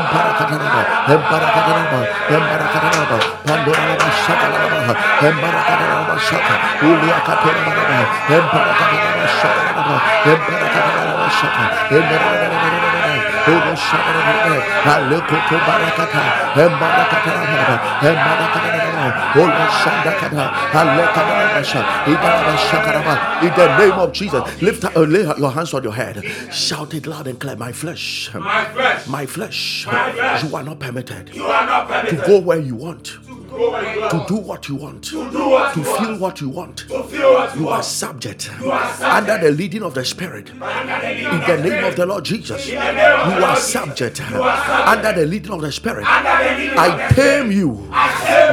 katala ba ba. Ola katala ba. Empala kataya. Ora katala ba ba. Bapana kata. Idala ba shaka. Itakatoria. Hela katala ba ba. Empala katala ba ba. Olo kushema ba ba. Empala katala ba ba. Empala katala ba ba. Empala katala ba ba. Empala katala ba. Empala katala ba. Empala katala ba. Pandora shaka la ba ba. Empala katala ba shaka. Ba. Empala katala ba shaka la ba ba. Empala katala ba shaka. Empala katala ba ba. Olo shaka la ba ba. Aleko to barakata. Empala katala ba ba. Empala katala ba ba. Olo shanda kata. Aleka ba ba shaka. Idala ba shaka la ba. In the name of Jesus, lift up, uh, lay your hands on your head. Shout it loud and clear. My flesh, My flesh. my flesh, My flesh. you are not permitted You are not permitted. to go where you want, to go where you to want. do what you want, To do what to you feel want. what you want. What you You are want. subject are subject. under the leading of the Spirit. In the name of the Lord Jesus, you the name of the are subject under the leading of the Spirit. Under the leading of I tame you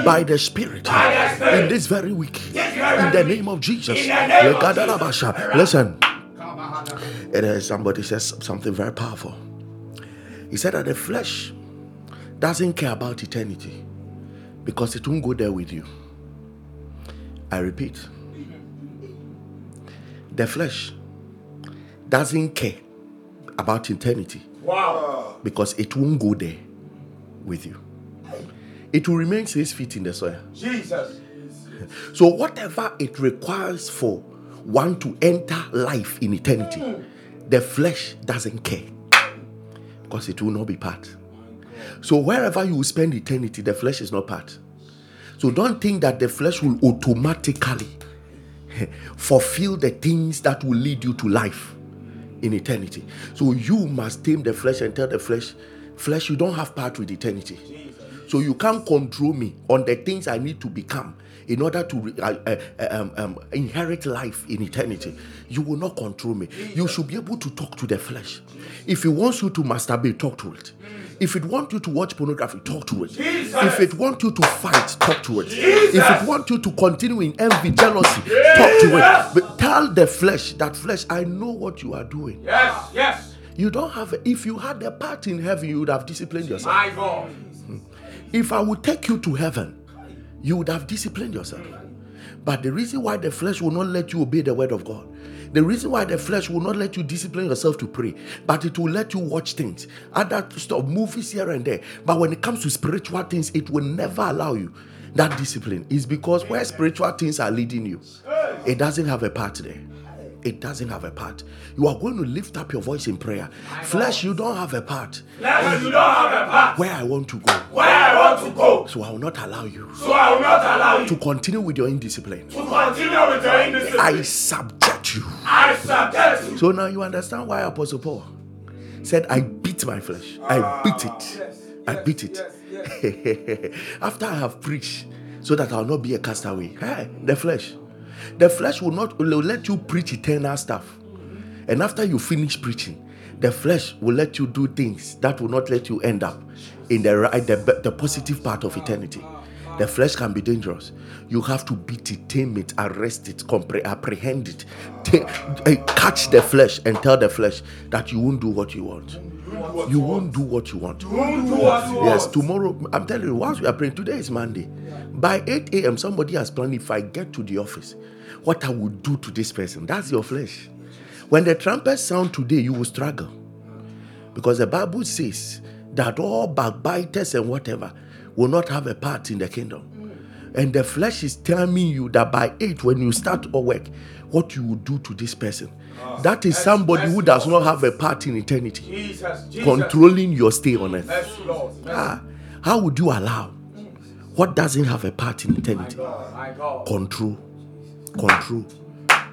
by the Spirit by the Spirit. in this very week. In the name of Jesus. In the name. Listen, it is somebody says something very powerful. He said that the flesh doesn't care about eternity because it won't go there with you. I repeat, the flesh doesn't care about eternity Wow. because it won't go there with you. It will remain six feet in the soil. Jesus. So, whatever it requires for one to enter life in eternity, the flesh doesn't care because it will not be part. So, wherever you spend eternity, the flesh is not part. So, don't think that the flesh will automatically fulfill the things that will lead you to life in eternity. So, you must tame the flesh and tell the flesh, flesh, you don't have part with eternity. So you can't control me on the things I need to become in order to uh, uh, um, um, inherit life in eternity. You will not control me. You should be able to talk to the flesh. If it wants you to masturbate, talk to it. If it wants you to watch pornography, talk to it. If it wants you to fight, talk to it. If it wants you to continue in envy, jealousy, talk to it. But tell the flesh that flesh, I know what you are doing. Yes. Yes. You don't have. If you had a part in heaven, you would have disciplined yourself. My God. Hmm. If I would take you to heaven, you would have disciplined yourself. But the reason why the flesh will not let you obey the word of God, the reason why the flesh will not let you discipline yourself to pray, but it will let you watch things, other stuff, movies here and there. But when it comes to spiritual things, it will never allow you that discipline. Is because where spiritual things are leading you, it doesn't have a part there. It doesn't have a part. You are going to lift up your voice in prayer. Flesh, you don't have a part Flesh, you don't have a path where I want to go. where I want to go. So I will not allow you So I will not allow you to continue with your indiscipline. to continue with your indiscipline. I subject you. You. So now you understand why Apostle Paul said, I beat my flesh. I ah, beat it. I beat it. After I have preached, so that I'll not be a castaway. Hey, the flesh. The flesh will not will let you preach eternal stuff. And after you finish preaching, the flesh will let you do things that will not let you end up in the right, the, the positive part of eternity. The flesh can be dangerous. You have to beat it, tame it, arrest it, compre- apprehend it, eh, catch the flesh, and tell the flesh that you won't do what you want. You won't do what you want. Yes, tomorrow, I'm telling you, once we are praying, today is Monday. By 8 a.m., somebody has planned if I get to the office, what I will do to this person. That's your flesh. When the trumpet sound today, you will struggle. Because the Bible says that all backbiters and whatever will not have a part in the kingdom. And the flesh is telling you that by 8, when you start your work, what you will do to this person. That is somebody who does not have a part in eternity, Jesus. Jesus. controlling your stay on earth. Lord. Ah, how would you allow what doesn't have a part in eternity? my God. Control, control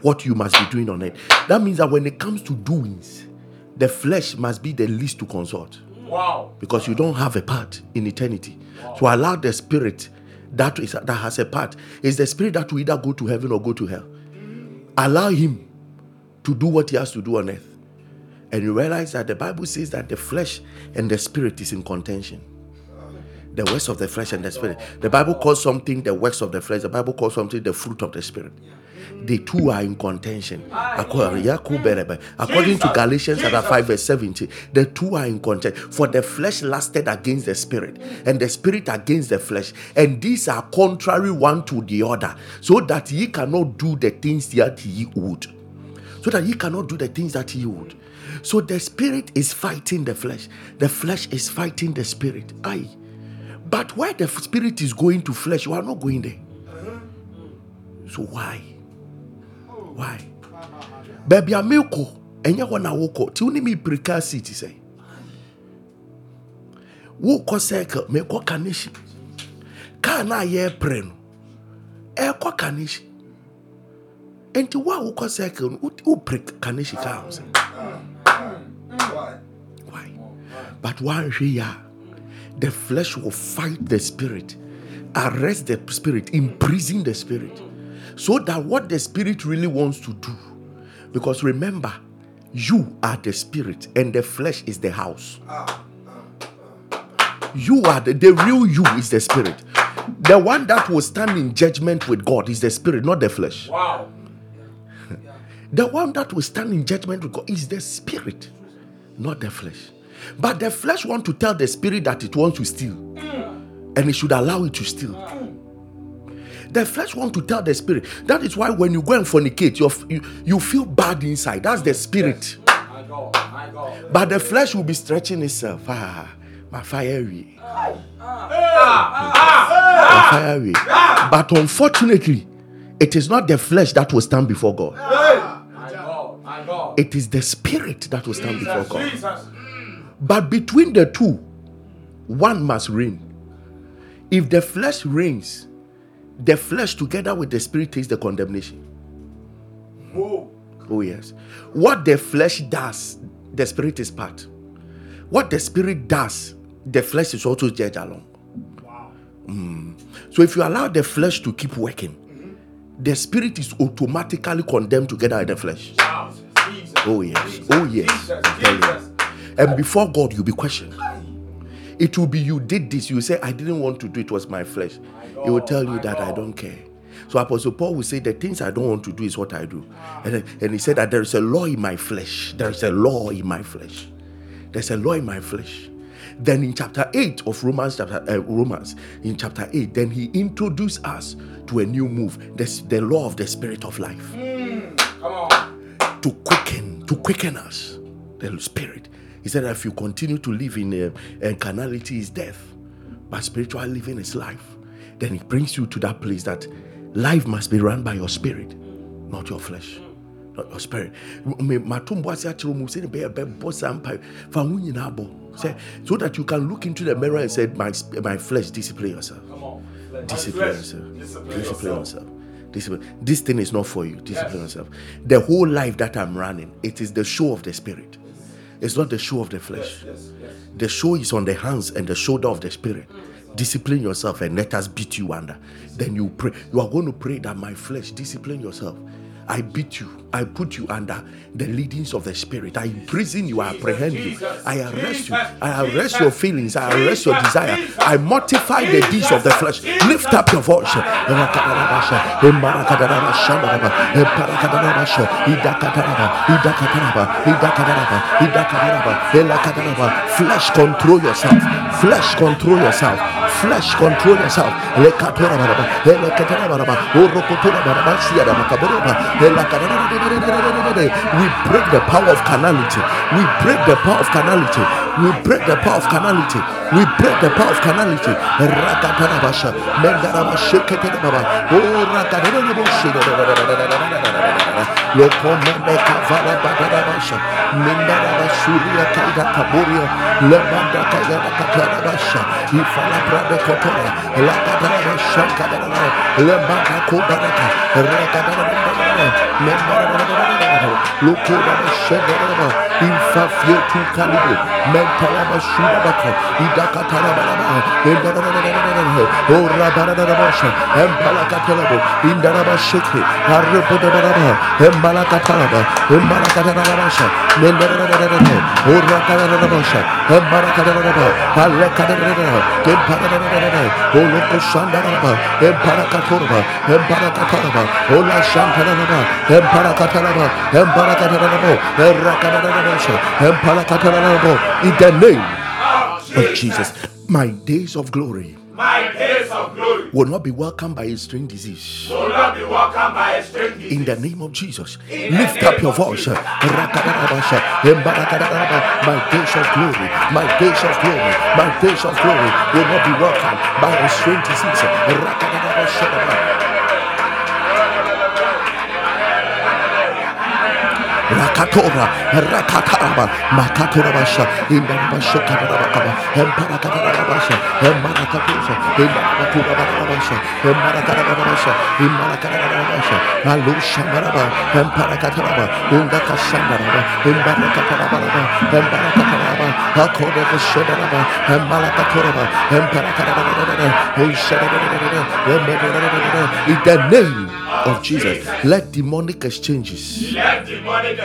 what you must be doing on it. That means that when it comes to doings, the flesh must be the least to consult Wow. because you don't have a part in eternity. So allow the spirit that is that has a part. Is the spirit that will either go to heaven or go to hell. Mm. Allow him to do what he has to do on earth. And you realize that the Bible says that the flesh and the spirit is in contention. The works of the flesh and the spirit. The Bible calls something the works of the flesh. The Bible calls something the fruit of the spirit. The two are in contention. According according to Galatians chapter 5, verse 17, the two are in contention. For the flesh lasted against the spirit, and the spirit against the flesh. And these are contrary one to the other, so that ye cannot do the things that ye would so that he cannot do the things that he would. So the spirit is fighting the flesh, the flesh is fighting the spirit. Aye. But where the spirit is going to flesh, you are not going there. So why? Why? Baby, I'm milko, and you want to walk. Till me precare city say. Walk circle, make what kanishi. Kana ye pren. E kwa kanishi. Enti wa wokɔ circle no wo- wopere kane sika ho sɛ why but woanhwɛ yi a the flesh will fight the spirit arrest the spirit imprison the spirit so that what the spirit really wants to do because remember you are the spirit and the flesh is the house. You are the, the real you is the spirit. The one that will stand in judgment with god is the spirit not the flesh. Wow. the one that will stand in judgment with God is the spirit, not the flesh. But the flesh want to tell the spirit that it wants to steal, mm. and it should allow it to steal. Mm. The flesh want to tell the spirit. That is why when you go and fornicate, you you, feel bad inside. That's the spirit. My God. My God. But the flesh will be stretching itself. Ah, my fire away. My fire away. But unfortunately, it is not the flesh that will stand before God. My God. My God. It is the spirit that will stand before God. Jesus. But between the two, one must reign. If the flesh reigns, the flesh together with the spirit takes the condemnation. Whoa. Oh, yes. What the flesh does, the spirit is part. What the spirit does, the flesh is also judged along. Mm. So if you allow the flesh to keep working, the spirit is automatically condemned together with the flesh. Wow. Jesus. Oh, yes. Jesus. Oh, yes. Jesus. I'm telling you. Jesus. And before God, you'll be questioned. It will be you did this. You say, I didn't want to do it, was my flesh. He will tell you that I don't care. So Apostle Paul will say, The things I don't want to do is what I do. And, and he said that there is a law in my flesh. There is a law in my flesh. There's a law in my flesh. Then in chapter 8 of Romans, chapter uh, Romans, in chapter 8, then he introduced us to a new move. That's the law of the spirit of life Come on. to quicken, to quicken us, the spirit. He said that if you continue to live in uh, carnality is death, but spiritual living is life. Then it brings you to that place that life must be run by your spirit, not your flesh. Not your spirit. Me- matombo ase akyerɛ wo mu sɛ ne bɛyɛ bɛbɔ saa mpae fa ho nyinaa bɔ sɛ so that you can look into the mirror and say my, my flesh discipline yourself discipline yourself. Discipline Discipline yourself. Discipline. This thing is not for you. Discipline yourself. The whole life that I'm running, it is the show of the spirit. It's not the show of the flesh. Yes. Yes. The show is on the hands and the shoulder of the spirit. Discipline yourself and let us beat you under. Then you pray. You are going to pray that my flesh, discipline yourself. I beat you. I put you under the leadings of the Spirit. I imprison you. I apprehend you. I arrest you. I arrest your feelings. I arrest your desire. I mortify the deeds of the flesh. Lift up your voice. Flesh control yourself. Flesh control yourself. Flesh control yourself. We break the power of carnality. We break the power of carnality. We break the power of carnality. We break the power of carnality. Rakatara basha. Mendaraba sheketara baba. Oh, rakatara basha. Lokomene kavala badara basha. Mendaraba suria kaida kaburia. Lemanda kaida katara basha. Ifala prabe kotora. Lakatara basha kadara. Lemanda kobaraka. Rakatara Lokora Shadaba, Infafio to Calibre, Mentalaba Shudabaka, Idakataraba, O Rabanabasha, Empalakatalabo, Indaraba Shiki, Harapodabaraba, Embalakataraba, Embalakatarabasha, Mendarabasha, O Rakarabasha, Embalakataraba, Alekadaraba, Emparababa, O Loko Shandaraba, Emparakatoraba, Emparakataraba, O La Shantaraba, Emparakataraba, Emparakataraba, Erakadabasha, Empalakataraba, in the name of Jesus. My days of glory My days of glory will not be welcomed by a strange disease. will not be welcomed by a stranger. In the name of Jesus, lift up your voice. My days of glory, my days of glory, my days of glory will not be welcomed by a strange disease. Rakatora, Rakataraba, Makatorabasha, Indarabasha, Kadarabakaba, Emparakadarabasha, Embarakatusa, Indarabakurabasha, Embarakadarabasha, Imbarakadarabasha, Alusha Maraba, Emparakataraba, Undakashandaraba, Imbarakataraba, Embarakataraba, Akodaka Shadaraba, Embalakatoraba, Emparakadaraba, in the name of Jesus, let demonic exchanges Let demonic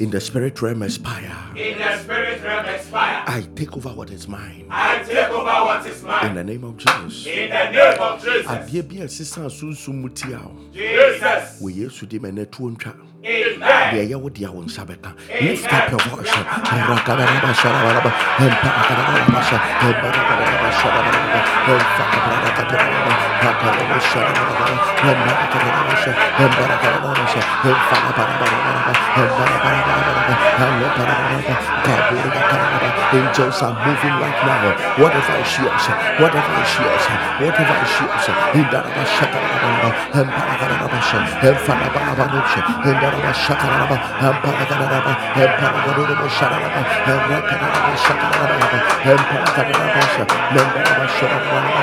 in the spirit realm expire. in the spirit realm expire. I take over what is mine I take over what is mine. in the name of Jesus. In the name of Jesus. adeɛ bi a ɛsesa sunsum mu wo Jesus. wɔ yesu di ma ɛnɛ ntwa. Deɛ ɛyɛ wo deɛ wo nsa bɛka lift up your voice Rakadabasharabaraba, Empakadabasha, Empakadabasharabaraba, Empakadabasharabaraba, Empakadabasharabaraba, Empakadabasha, Empakadabasha, Empakadabarabaraba, Empakadabarabaraba, Empakadabarabaraba, Kaburakabaraba. Angels are moving right now. Whatever is yours, whatever is yours, whatever is yours. Empakadabasha, Membarabasharaba,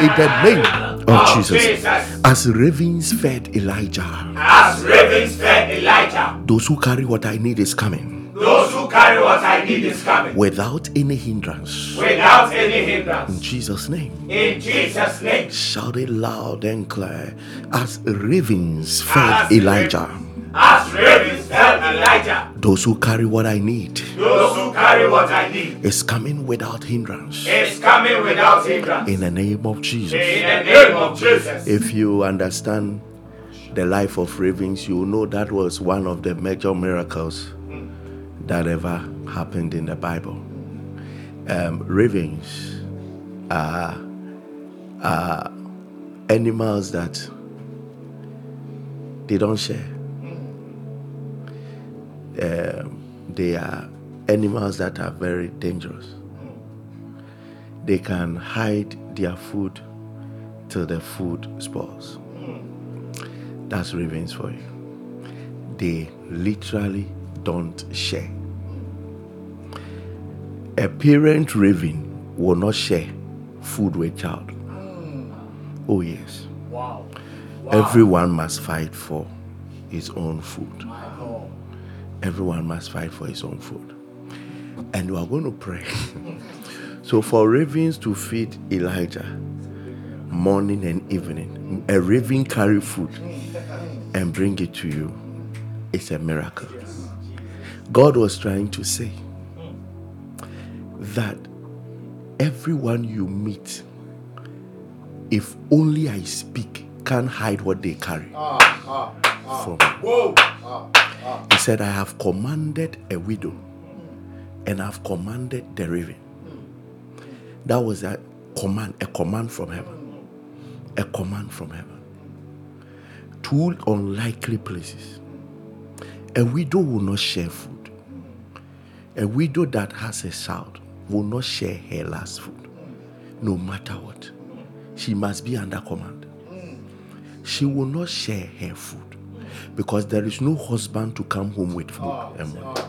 in the name of Jesus, as ravens fed Elijah, As ravens fed Elijah, those who carry what I need is coming those who carry what I need is coming without any hindrance. without any hindrance. In Jesus' name. In Jesus' name. Shout it loud and clear as ravens fed Elijah. As ravens fed Elijah, Those who carry what I need those who carry what I need is coming without hindrance. is coming without hindrance. In the name of Jesus. In the name of Jesus. If you understand the life of ravens, you know that was one of the major miracles that ever happened in the Bible. Um, ravens are, are animals that they don't share. Um, they are animals that are very dangerous. They can hide their food till the food spoils. That's ravens for you. They literally don't share. A parent raven will not share food with child. Oh, yes. Wow. Everyone must fight for his own food. Everyone must fight for his own food. And we are going to pray. so, for ravens to feed Elijah morning and evening, a raven carry food and bring it to you. It's a miracle. God was trying to say that everyone you meet, if only I speak, can't hide what they carry ah, ah, ah. from me. Whoa. He said, I have commanded a widow and I've commanded the raven. That was a command, a command from heaven. A command from heaven. Two unlikely places. A widow will not share food. A widow that has a child will not share her last food, no matter what. She must be under command. She will not share her food because there is no husband to come home with food and water.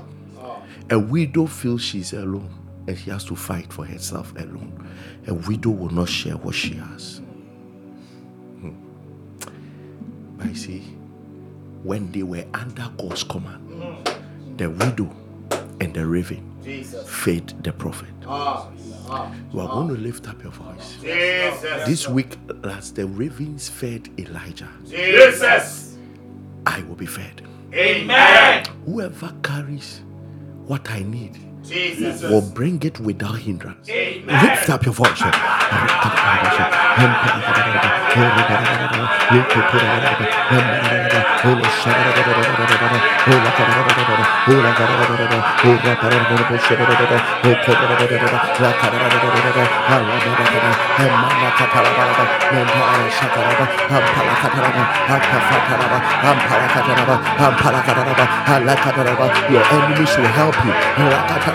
A widow feels she's alone and she has to fight for herself alone. A widow will not share what she has. Hmm. But you see, when they were under God's command, the widow and the raven Jesus. fed the prophet. Ah. Ah. You are going to lift up your voice. Jesus. This week, as the ravens fed Elijah, Jesus. I will be fed. Amen. Whoever carries what I need Jesus. will bring it without hindrance. Amen. Lift up your voice. Your enemies will help you.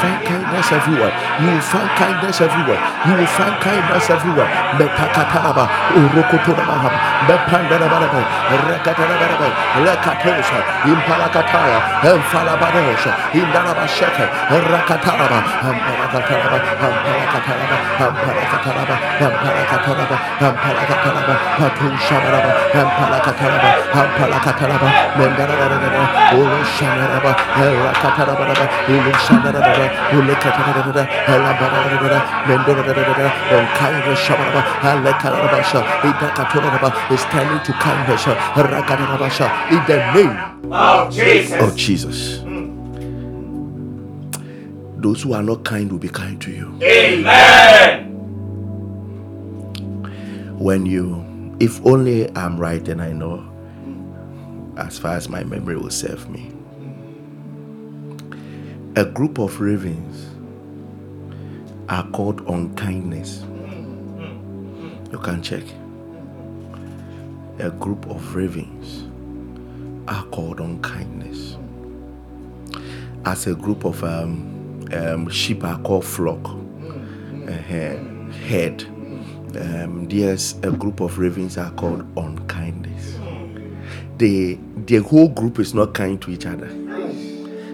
find kindness everywhere. You will find kindness everywhere. You will find kindness everywhere. Lekatosha, impalakataya, ampalakataraba, ampalakataraba, mendarabaraba, uroshanaraba, rakatarabaraba, ulushanaraba, ulekataraba, elabaraba, mendarabaraba, onkaiva shabaraba, alekarabasha, idakatoraba, is to in the name Jesus. of Jesus. Those who are not kind will be kind to you. Amen. when you if only i'm right and i know as far as my memory will serve me a group of ravens are called unkindness. You can check. A group of ravens are called unkindness. As a group of um, um, sheep are called flock uh, head um, there's a group of ravens are called unkindness. They, the whole group is not kind to each other,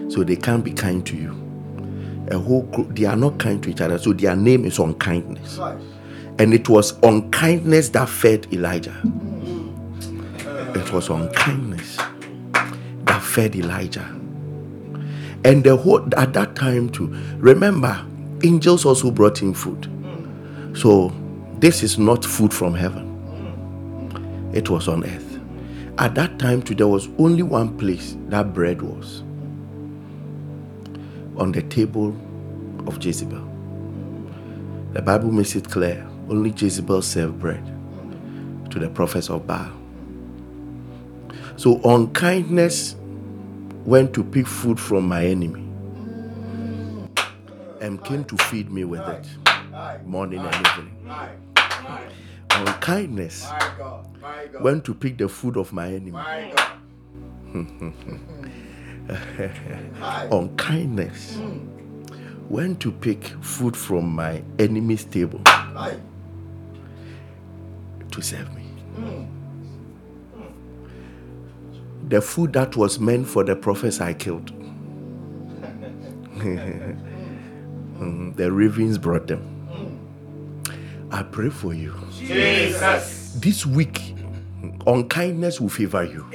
so they can't be kind to you. A whole group, they are not kind to each other, so their name is unkindness. And it was unkindness that fed Elijah. It was unkindness that fed Elijah. And the whole at that time too. Remember, angels also brought in food. So this is not food from heaven. It was on earth. At that time too, there was only one place that bread was. On the table of Jezebel. The Bible makes it clear. Only Jezebel served bread to the prophets of Baal. So unkindness went to pick food from my enemy and came to feed me with it morning and evening. Unkindness My God. My God. went to pick the food of my enemy. My God. Aye. Unkindness went to pick food from my enemy's table Aye. to serve me. The food that was meant for the prophets I killed. Mm, the ravens brought them. I pray for you. Jesus. This week, unkindness will favor you.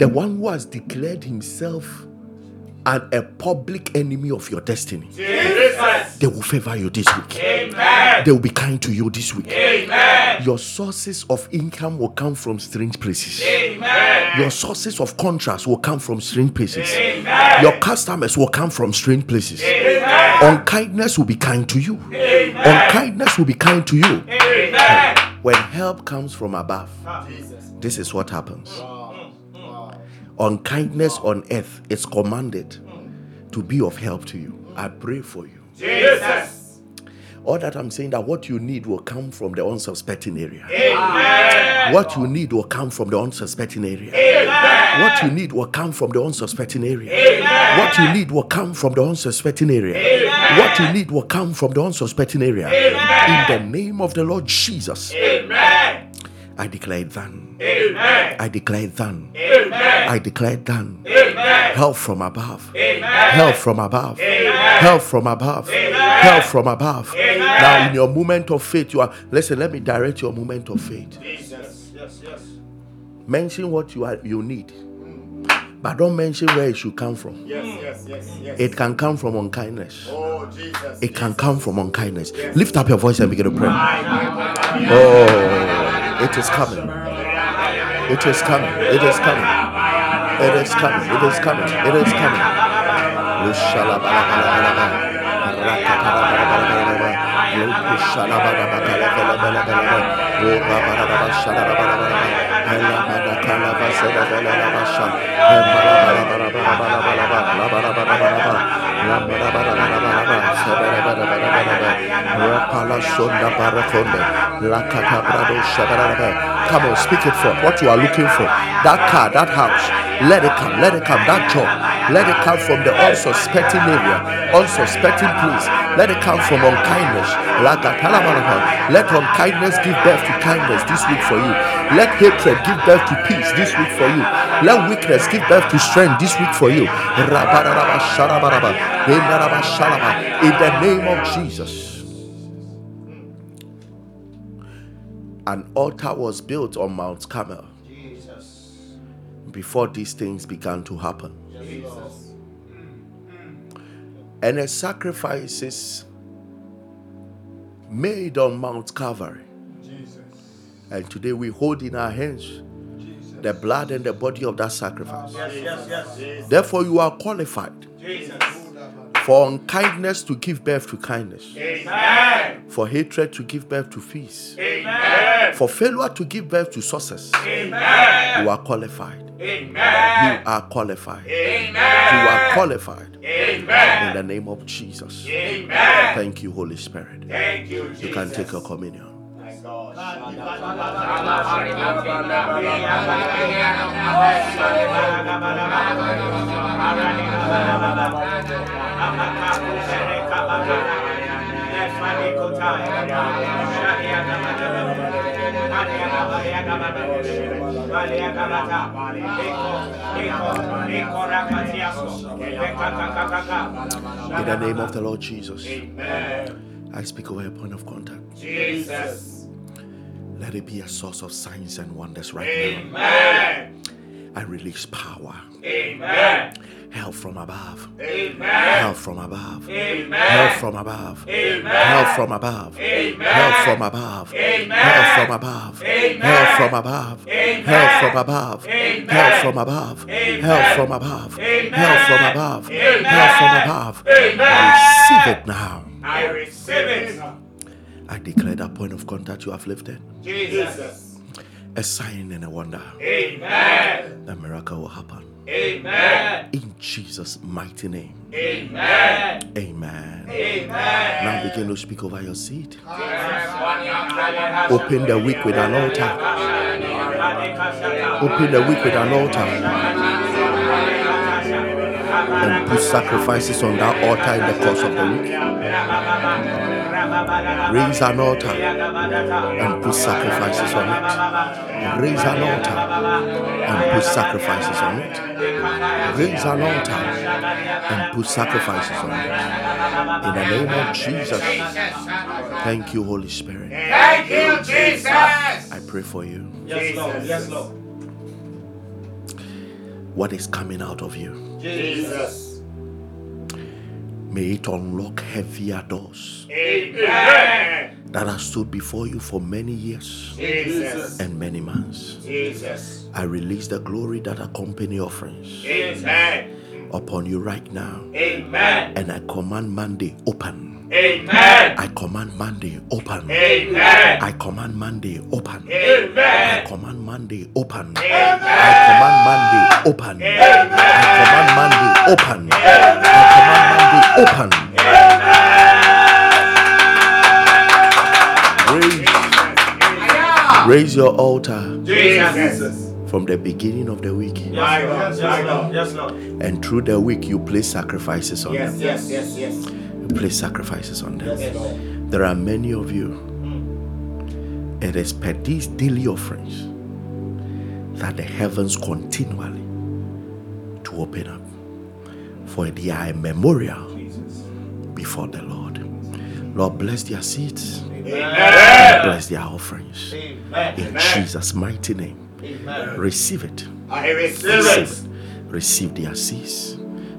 The one who has declared himself an, a public enemy of your destiny, Jesus. they will favor you this week. Amen. They will be kind to you this week. Amen. Your sources of income will come from strange places. Amen. Your sources of contracts will come from strange places. Amen. Your customers will come from strange places. Amen. Unkindness will be kind to you. Unkindness will be kind to you. Amen. When help comes from above, ah, Jesus. this is what happens. Wow. Unkindness on earth is commanded to be of help to you. I pray for you. Jesus. All that I'm saying that what you need will come from the unsuspecting area. Amen. What you need will come from the unsuspecting area. Amen. What you need will come from the unsuspecting area. Amen. What you need will come from the unsuspecting area. Amen. What you need will come from the unsuspecting area. Amen. In the name of the Lord Jesus. I declare it done. Amen. I declare it done. Amen. I declare it done. Amen. Help from above. Amen. Help from above. Amen. Help from above. Help from above. Now, in your moment of faith, you are. Listen, let me direct your moment of faith. Jesus. Yes, yes. Mention what you are you need, but don't mention where it should come from. Yes, yes, yes, yes. It can come from unkindness. Oh, Jesus. It can come from unkindness. Lift up your voice and begin to pray. Oh, it is coming. It is coming. It is coming. It is coming. It is coming. It is coming. Rapala Sonda Come on, speak it for what you are looking for. That car, that house, let it come, let it come. That job, let it come from the unsuspecting area, unsuspecting place. Let it come from unkindness. Let unkindness give birth to kindness this week for you. Let hatred give birth to peace this week for you. Let weakness give birth to strength this week for you. In the name of Jesus. An altar was built on Mount Carmel Jesus. before these things began to happen. Jesus. And the sacrifices made on Mount Calvary. Jesus. And today we hold in our hands the blood and the body of that sacrifice. Yes, yes, yes. Therefore, you are qualified Jesus. For unkindness to give birth to kindness, Amen. for hatred to give birth to peace, Amen. for failure to give birth to success. Amen. You are qualified. Amen. You are qualified. You Amen. are qualified in the name of Jesus. Amen. Thank you, Holy Spirit. Thank you, Jesus. You can take your communion. In the name of the Lord Jesus, Amen. I speak over a point of contact. Jesus. Let it be a source of signs and wonders right Amen. now. I release power, Amen. help from above, Amen. help from above, help Amen. from above, Amen. help from above, Amen. help from above, Amen. help from above, Amen. help from above, Amen. help from above, Amen. help from above, Amen. help from above, Amen. help from above, Amen. help from above. Amen. I receive it now. I receive it. I declare that point of contact you have lifted. Jesus. A sign and a wonder. Amen. The miracle will happen. Amen. In Jesus' mighty name. Amen. Amen. Amen. Now begin to speak over your. Open Open the week with an altar. Open the week with an altar. And put sacrifices on that altar in the course of the week. Raise an altar and put sacrifices on it. Raise an altar and put sacrifices on it. Raise an altar and put sacrifices on it. In the name of Jesus. Thank you, Holy Spirit. Thank you, Jesus. I pray for you. Yes, Lord. Yes, Lord. What is coming out of you? Jesus. May it unlock heavier doors Amen. that have stood before you for many years Jesus. and many months. Jesus. I release the glory that accompany offerings Amen. Upon you right now. Amen. And I command Monday open. Amen. I command Monday open. Amen. I command Monday open. Amen. I command Monday open. Amen. I command Monday open. Amen. I command Monday open. Amen. I command Monday open. Amen. Raise, raise your altar Jesus. From the beginning of the week. My God. My God. Yes, Lord. And through the week, you place sacrifices on Yes, them. yes, yes, yes. You place sacrifices on them. Yes, Lord. There are many of you. It is per these daily offerings that the heavens continually to open up. For they are a memorial before the Lord. Lord, bless their seeds, Amen. bless their offerings. Amen. In Amen. Jesus' mighty name, Amen. receive it. I receive Receive it. it. Receive their seeds.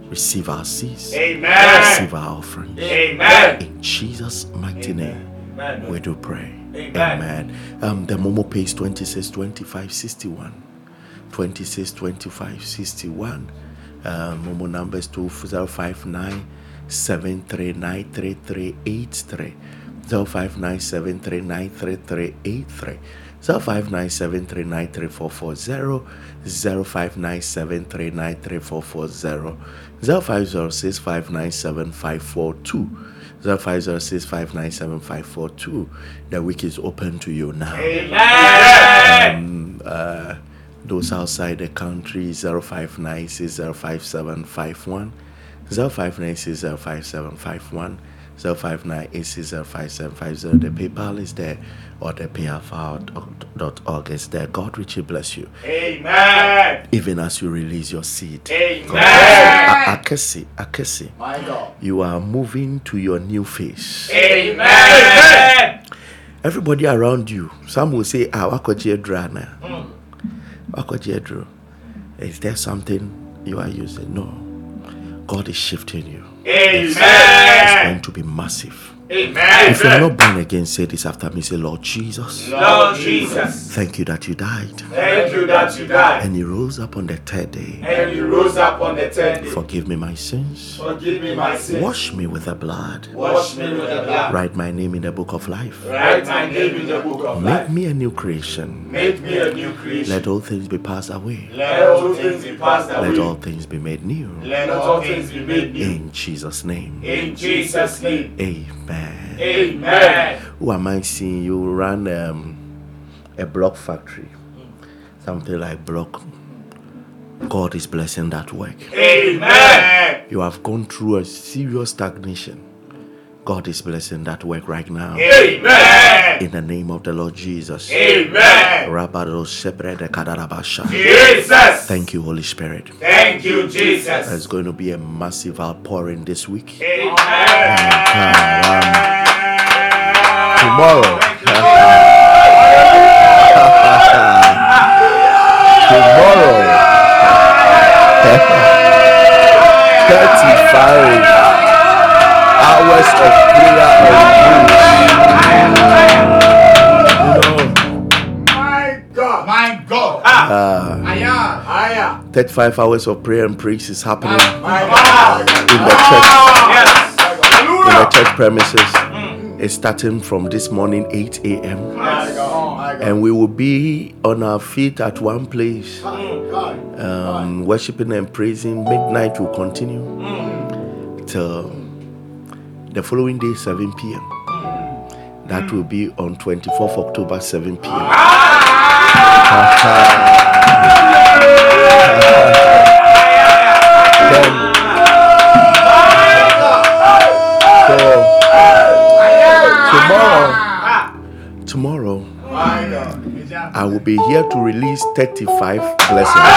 Receive our seeds. Amen. Receive our offering. Amen. In Jesus' mighty name. Amen. We do pray. Amen. Amen. Um, the Momo page 26, 25, 61. 26, 25, 61. Um, Momo numbers 2059 739 3383. 059 739 3383. 059 739 3440. 059 739 3440. 0506 597 542. 0506 597 542. The week is open to you now. Amen. Um, uh, those outside the country 0596 05751 0596 05751 0598605750 the paypal is there or the payafile.org is there. God richly bless you. Amen. even as you release your seed. Amen. A- akesi akesi My God. you are moving to your new phase Amen. everybody around you some will say ah wakɔgye aduru ana wakɔgye is there something you are using? No. God is shifting you it's going to be massive Amen. if you are not born again say this after me say lord jesus Lord Jesus, thank you that you died thank you that you died and you rose up on the third day and you rose up on the third day. forgive me my sins Forgive me my sins. wash me with the blood Wash me with the blood. write my name in the book of life Write my name in the book of make life. me a new creation Make me a new creation. let all things be passed away Let all things be passed away. let all things be made new Let all things be made new. in jesus name In Jesus' name. amen Amen. who am I seeing? You run um, a block factory, something like block. God is blessing that work. Amen. You have gone through a serious stagnation. God is blessing that work right now. Amen. In the name of the Lord Jesus. Amen. Rabado shebrede kadarabasha. Jesus. Thank you, Holy Spirit. Thank you, Jesus. There's going to be a massive outpouring this week. Amen. Tomorrow. Tomorrow. 35 hours of prayer and My God. My God. uh, Aya. Aya. 35 hours of prayer and praise is happening in the church Yes. in the church premises. It's starting from this morning 8 a.m. My God. My And we will be on our feet at one place, um, worshiping and praising. Midnight will continue till the following day, 7 p.m. That will be on 24th October, 7 p.m. Then- tomorrow, tomorrow, I will be here to release 35 blessings.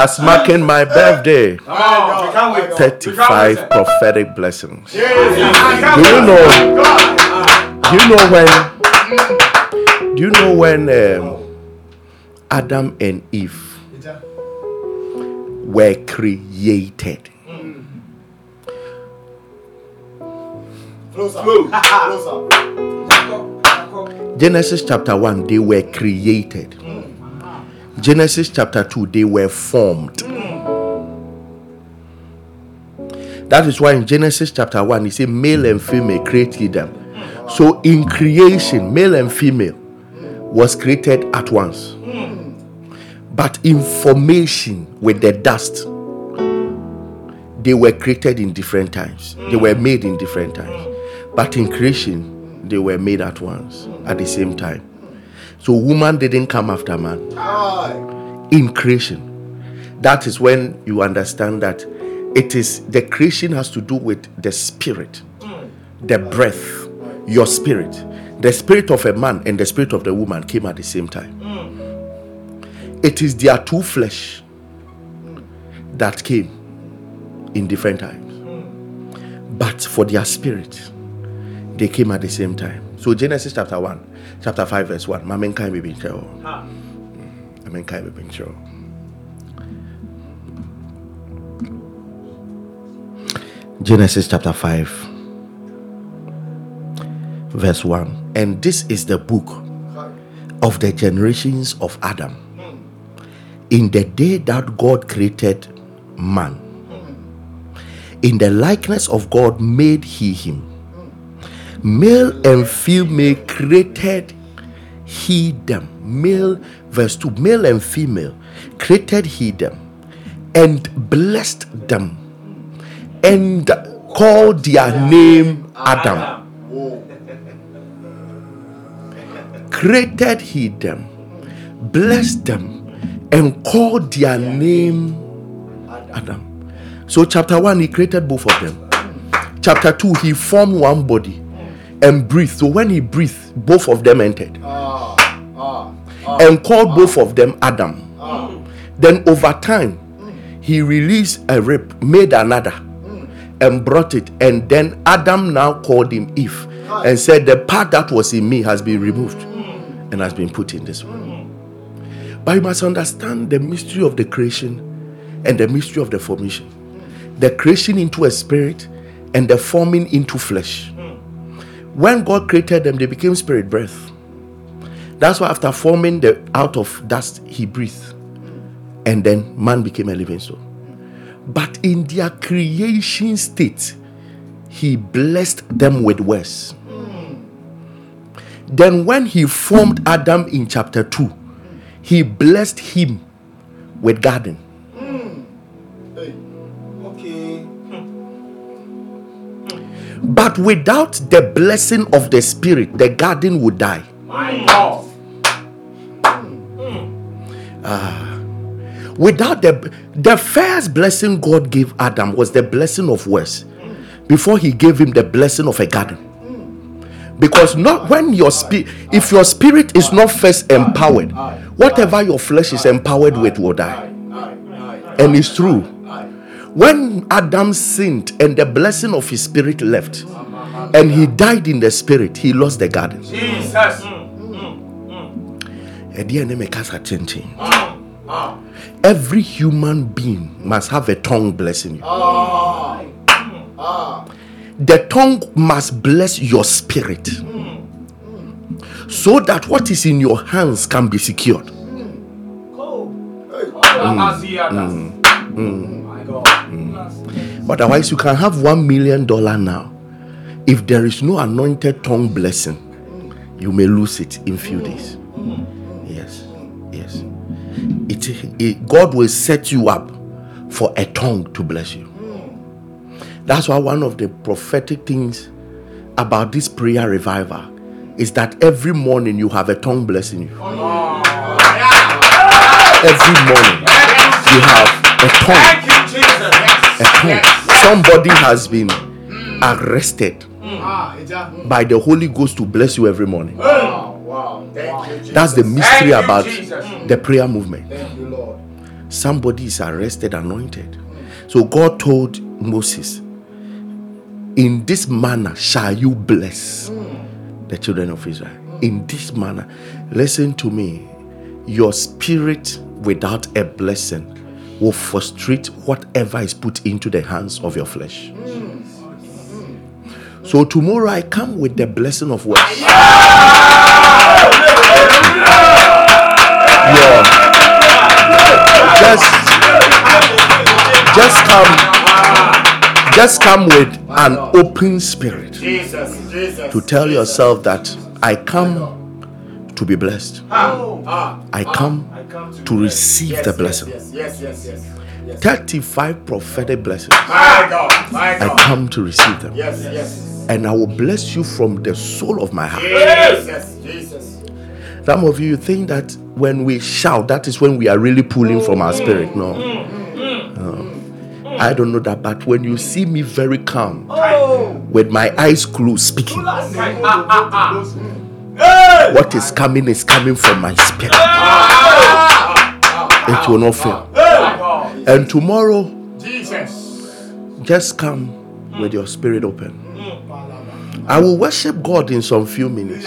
As marking, my birthday, Come on, we can't wait. 35 prophetic blessings. Do you know? Do you know when? Do you know when um, Adam and Eve were created? Genesis chapter 1, they were created. Genesis chapter 2, they were formed. That is why in Genesis chapter 1, he said, Male and female created them. So in creation, male and female was created at once. But in formation with the dust, they were created in different times. They were made in different times. But in creation, they were made at once, at the same time. So woman didn't come after man in creation. That is when you understand that it is the creation has to do with the spirit, the breath, your spirit. The spirit of a man and the spirit of the woman came at the same time. It is their two flesh that came in different times. But for their spirit, they came at the same time. So Genesis chapter 1, chapter 5, verse 1. Mamen kai be bin kyerɛ. Amen. Kai be bin. Genesis chapter 5, verse 1. And this is the book of the generations of Adam. In the day that God created man, in the likeness of God made he him. Male and female created he them. Male, verse 2 male and female created he them and blessed them and called their name Adam. Created he them, blessed them, and called their name Adam. So, chapter 1, he created both of them. Chapter 2, he formed one body and breathed. So, when he breathed, both of them entered Ah. Ah. ah. and called both of them Adam. Ah. Then over time, hmm. he released a rib, made another, hmm. and brought it. And then Adam now called him Eve ah. and said, The part that was in me has been removed hmm. and has been put in this one. But you must understand the mystery of the creation and the mystery of the formation. The creation into a spirit and the forming into flesh. When God created them, they became spirit breath. That's why after forming the out of dust, he breathed. And then man became a living soul. But in their creation state, he blessed them with words. Then when he formed Adam in chapter 2, he blessed him with garden. But without the blessing of the spirit, the garden would die. God. Without the the first blessing God gave Adam was the blessing of words before he gave him the blessing of a garden. Because not when your spirit, if your spirit is not first empowered, whatever your flesh is empowered with will die. And it's true. Aye. When Adam sinned and the blessing of his spirit left, and he died in the spirit, he lost the garden. Jesus. Ɛdeɛ ne meka. Every human being must have a tongue blessing you. Ah. Mm, ah. The tongue must bless your spirit mm, mm. so that what is in your hands can be secured. I see others. My God. Otherwise, you can have one million dollar now. If there is no anointed tongue blessing, you may lose it in few days. Yes, yes. It, it, God will set you up for a tongue to bless you. That's why one of the prophetic things about this prayer revival is that every morning you have a tongue blessing you. Every morning you have a tongue. Thank you, Jesus. A tongue. Somebody has been arrested by the Holy Ghost to bless you every morning. Wow, wow. Thank you, Jesus. That's the mystery about the prayer movement. Thank you, Lord. Somebody is arrested, anointed. So God told Moses, In this manner shall you bless the children of Israel. In this manner. Listen to me. Your spirit without a blessing will frustrate whatever is put into the hands of your flesh. So tomorrow I come with the blessing of words. Your just just come just come with an open spirit to tell yourself that I come to be blessed. I come to receive the blessing. Yes, yes, yes, yes. yes. 35 prophetic blessings. My God, I come to receive them. Yes, yes. And I will bless you from the soul of my heart. Some of you think that when we shout, that is when we are really pulling from our spirit. No. No. I don't know that, but when you see me very calm, oh. with my eyes closed, speaking, what is coming is coming from my spirit. Ah! It will not fail. And tomorrow, Jesus. just come with your spirit open. I will worship God in some few minutes.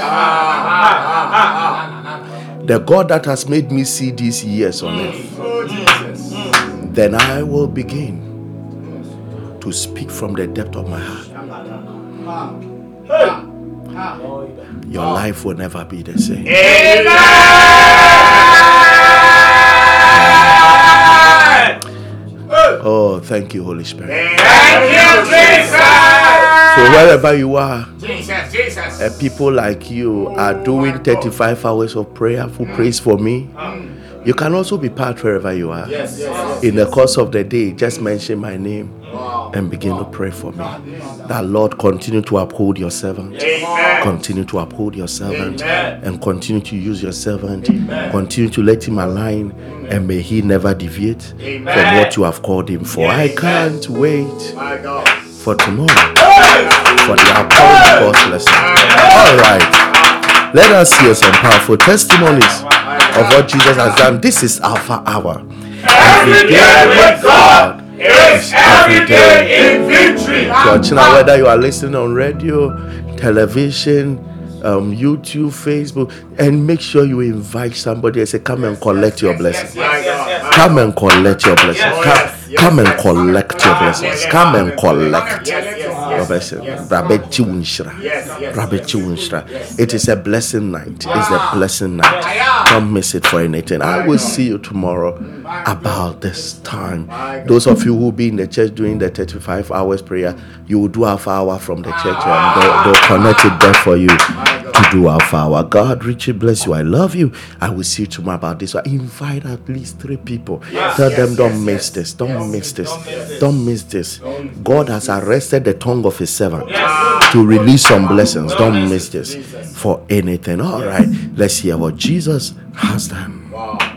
The God that has made me see these years on earth. Then I will begin to speak from the depth of my heart. Your life will never be the same. Amen. Oh, thank you, Holy Spirit. Thank you, Jesus. So, wherever you are, Jesus, Jesus. uh, people like you are doing 35 hours of prayerful praise for me. You can also be part wherever you are. Yes, yes, yes. In the course of the day, just mention my name Wow. and begin to pray for me. That Lord continue to uphold your servant. Amen. Continue to uphold your servant Amen. and continue to use your servant. Continue to let him align and may he never deviate from what you have called him for. I can't wait My God. for tomorrow for the outpouring of God's blessing. All right. Let us hear some powerful testimonies of what Jesus has done. This is Alpha Hour. Every day with God It's every day in victory. Church now, whether you are listening on radio, television, um, YouTube, Facebook, and make sure you invite somebody and say, Come and collect your blessing. Come and collect your blessing. Come, come and collect your blessings. Come and collect your blessings. blessing. Yes. Rabbi Chiwunshira. Yes, yes, Rabbi yes. It is a blessing night. It's a blessing night. Don't miss it for anything. I will see you tomorrow about this time. Those of you who be in the church doing the 35 hours prayer, you will do half hour from the church and they'll, they'll connect it there for you to do half hour. God richly bless you. I love you. I will see you tomorrow about this. I invite at least three people. Tell them don't yes, miss yes. this. Don't miss this. Don't miss this. Don't miss this. God has arrested the tongue of his servant to release some blessings. Don't miss this for anything. All right. Let's hear what Jesus has done.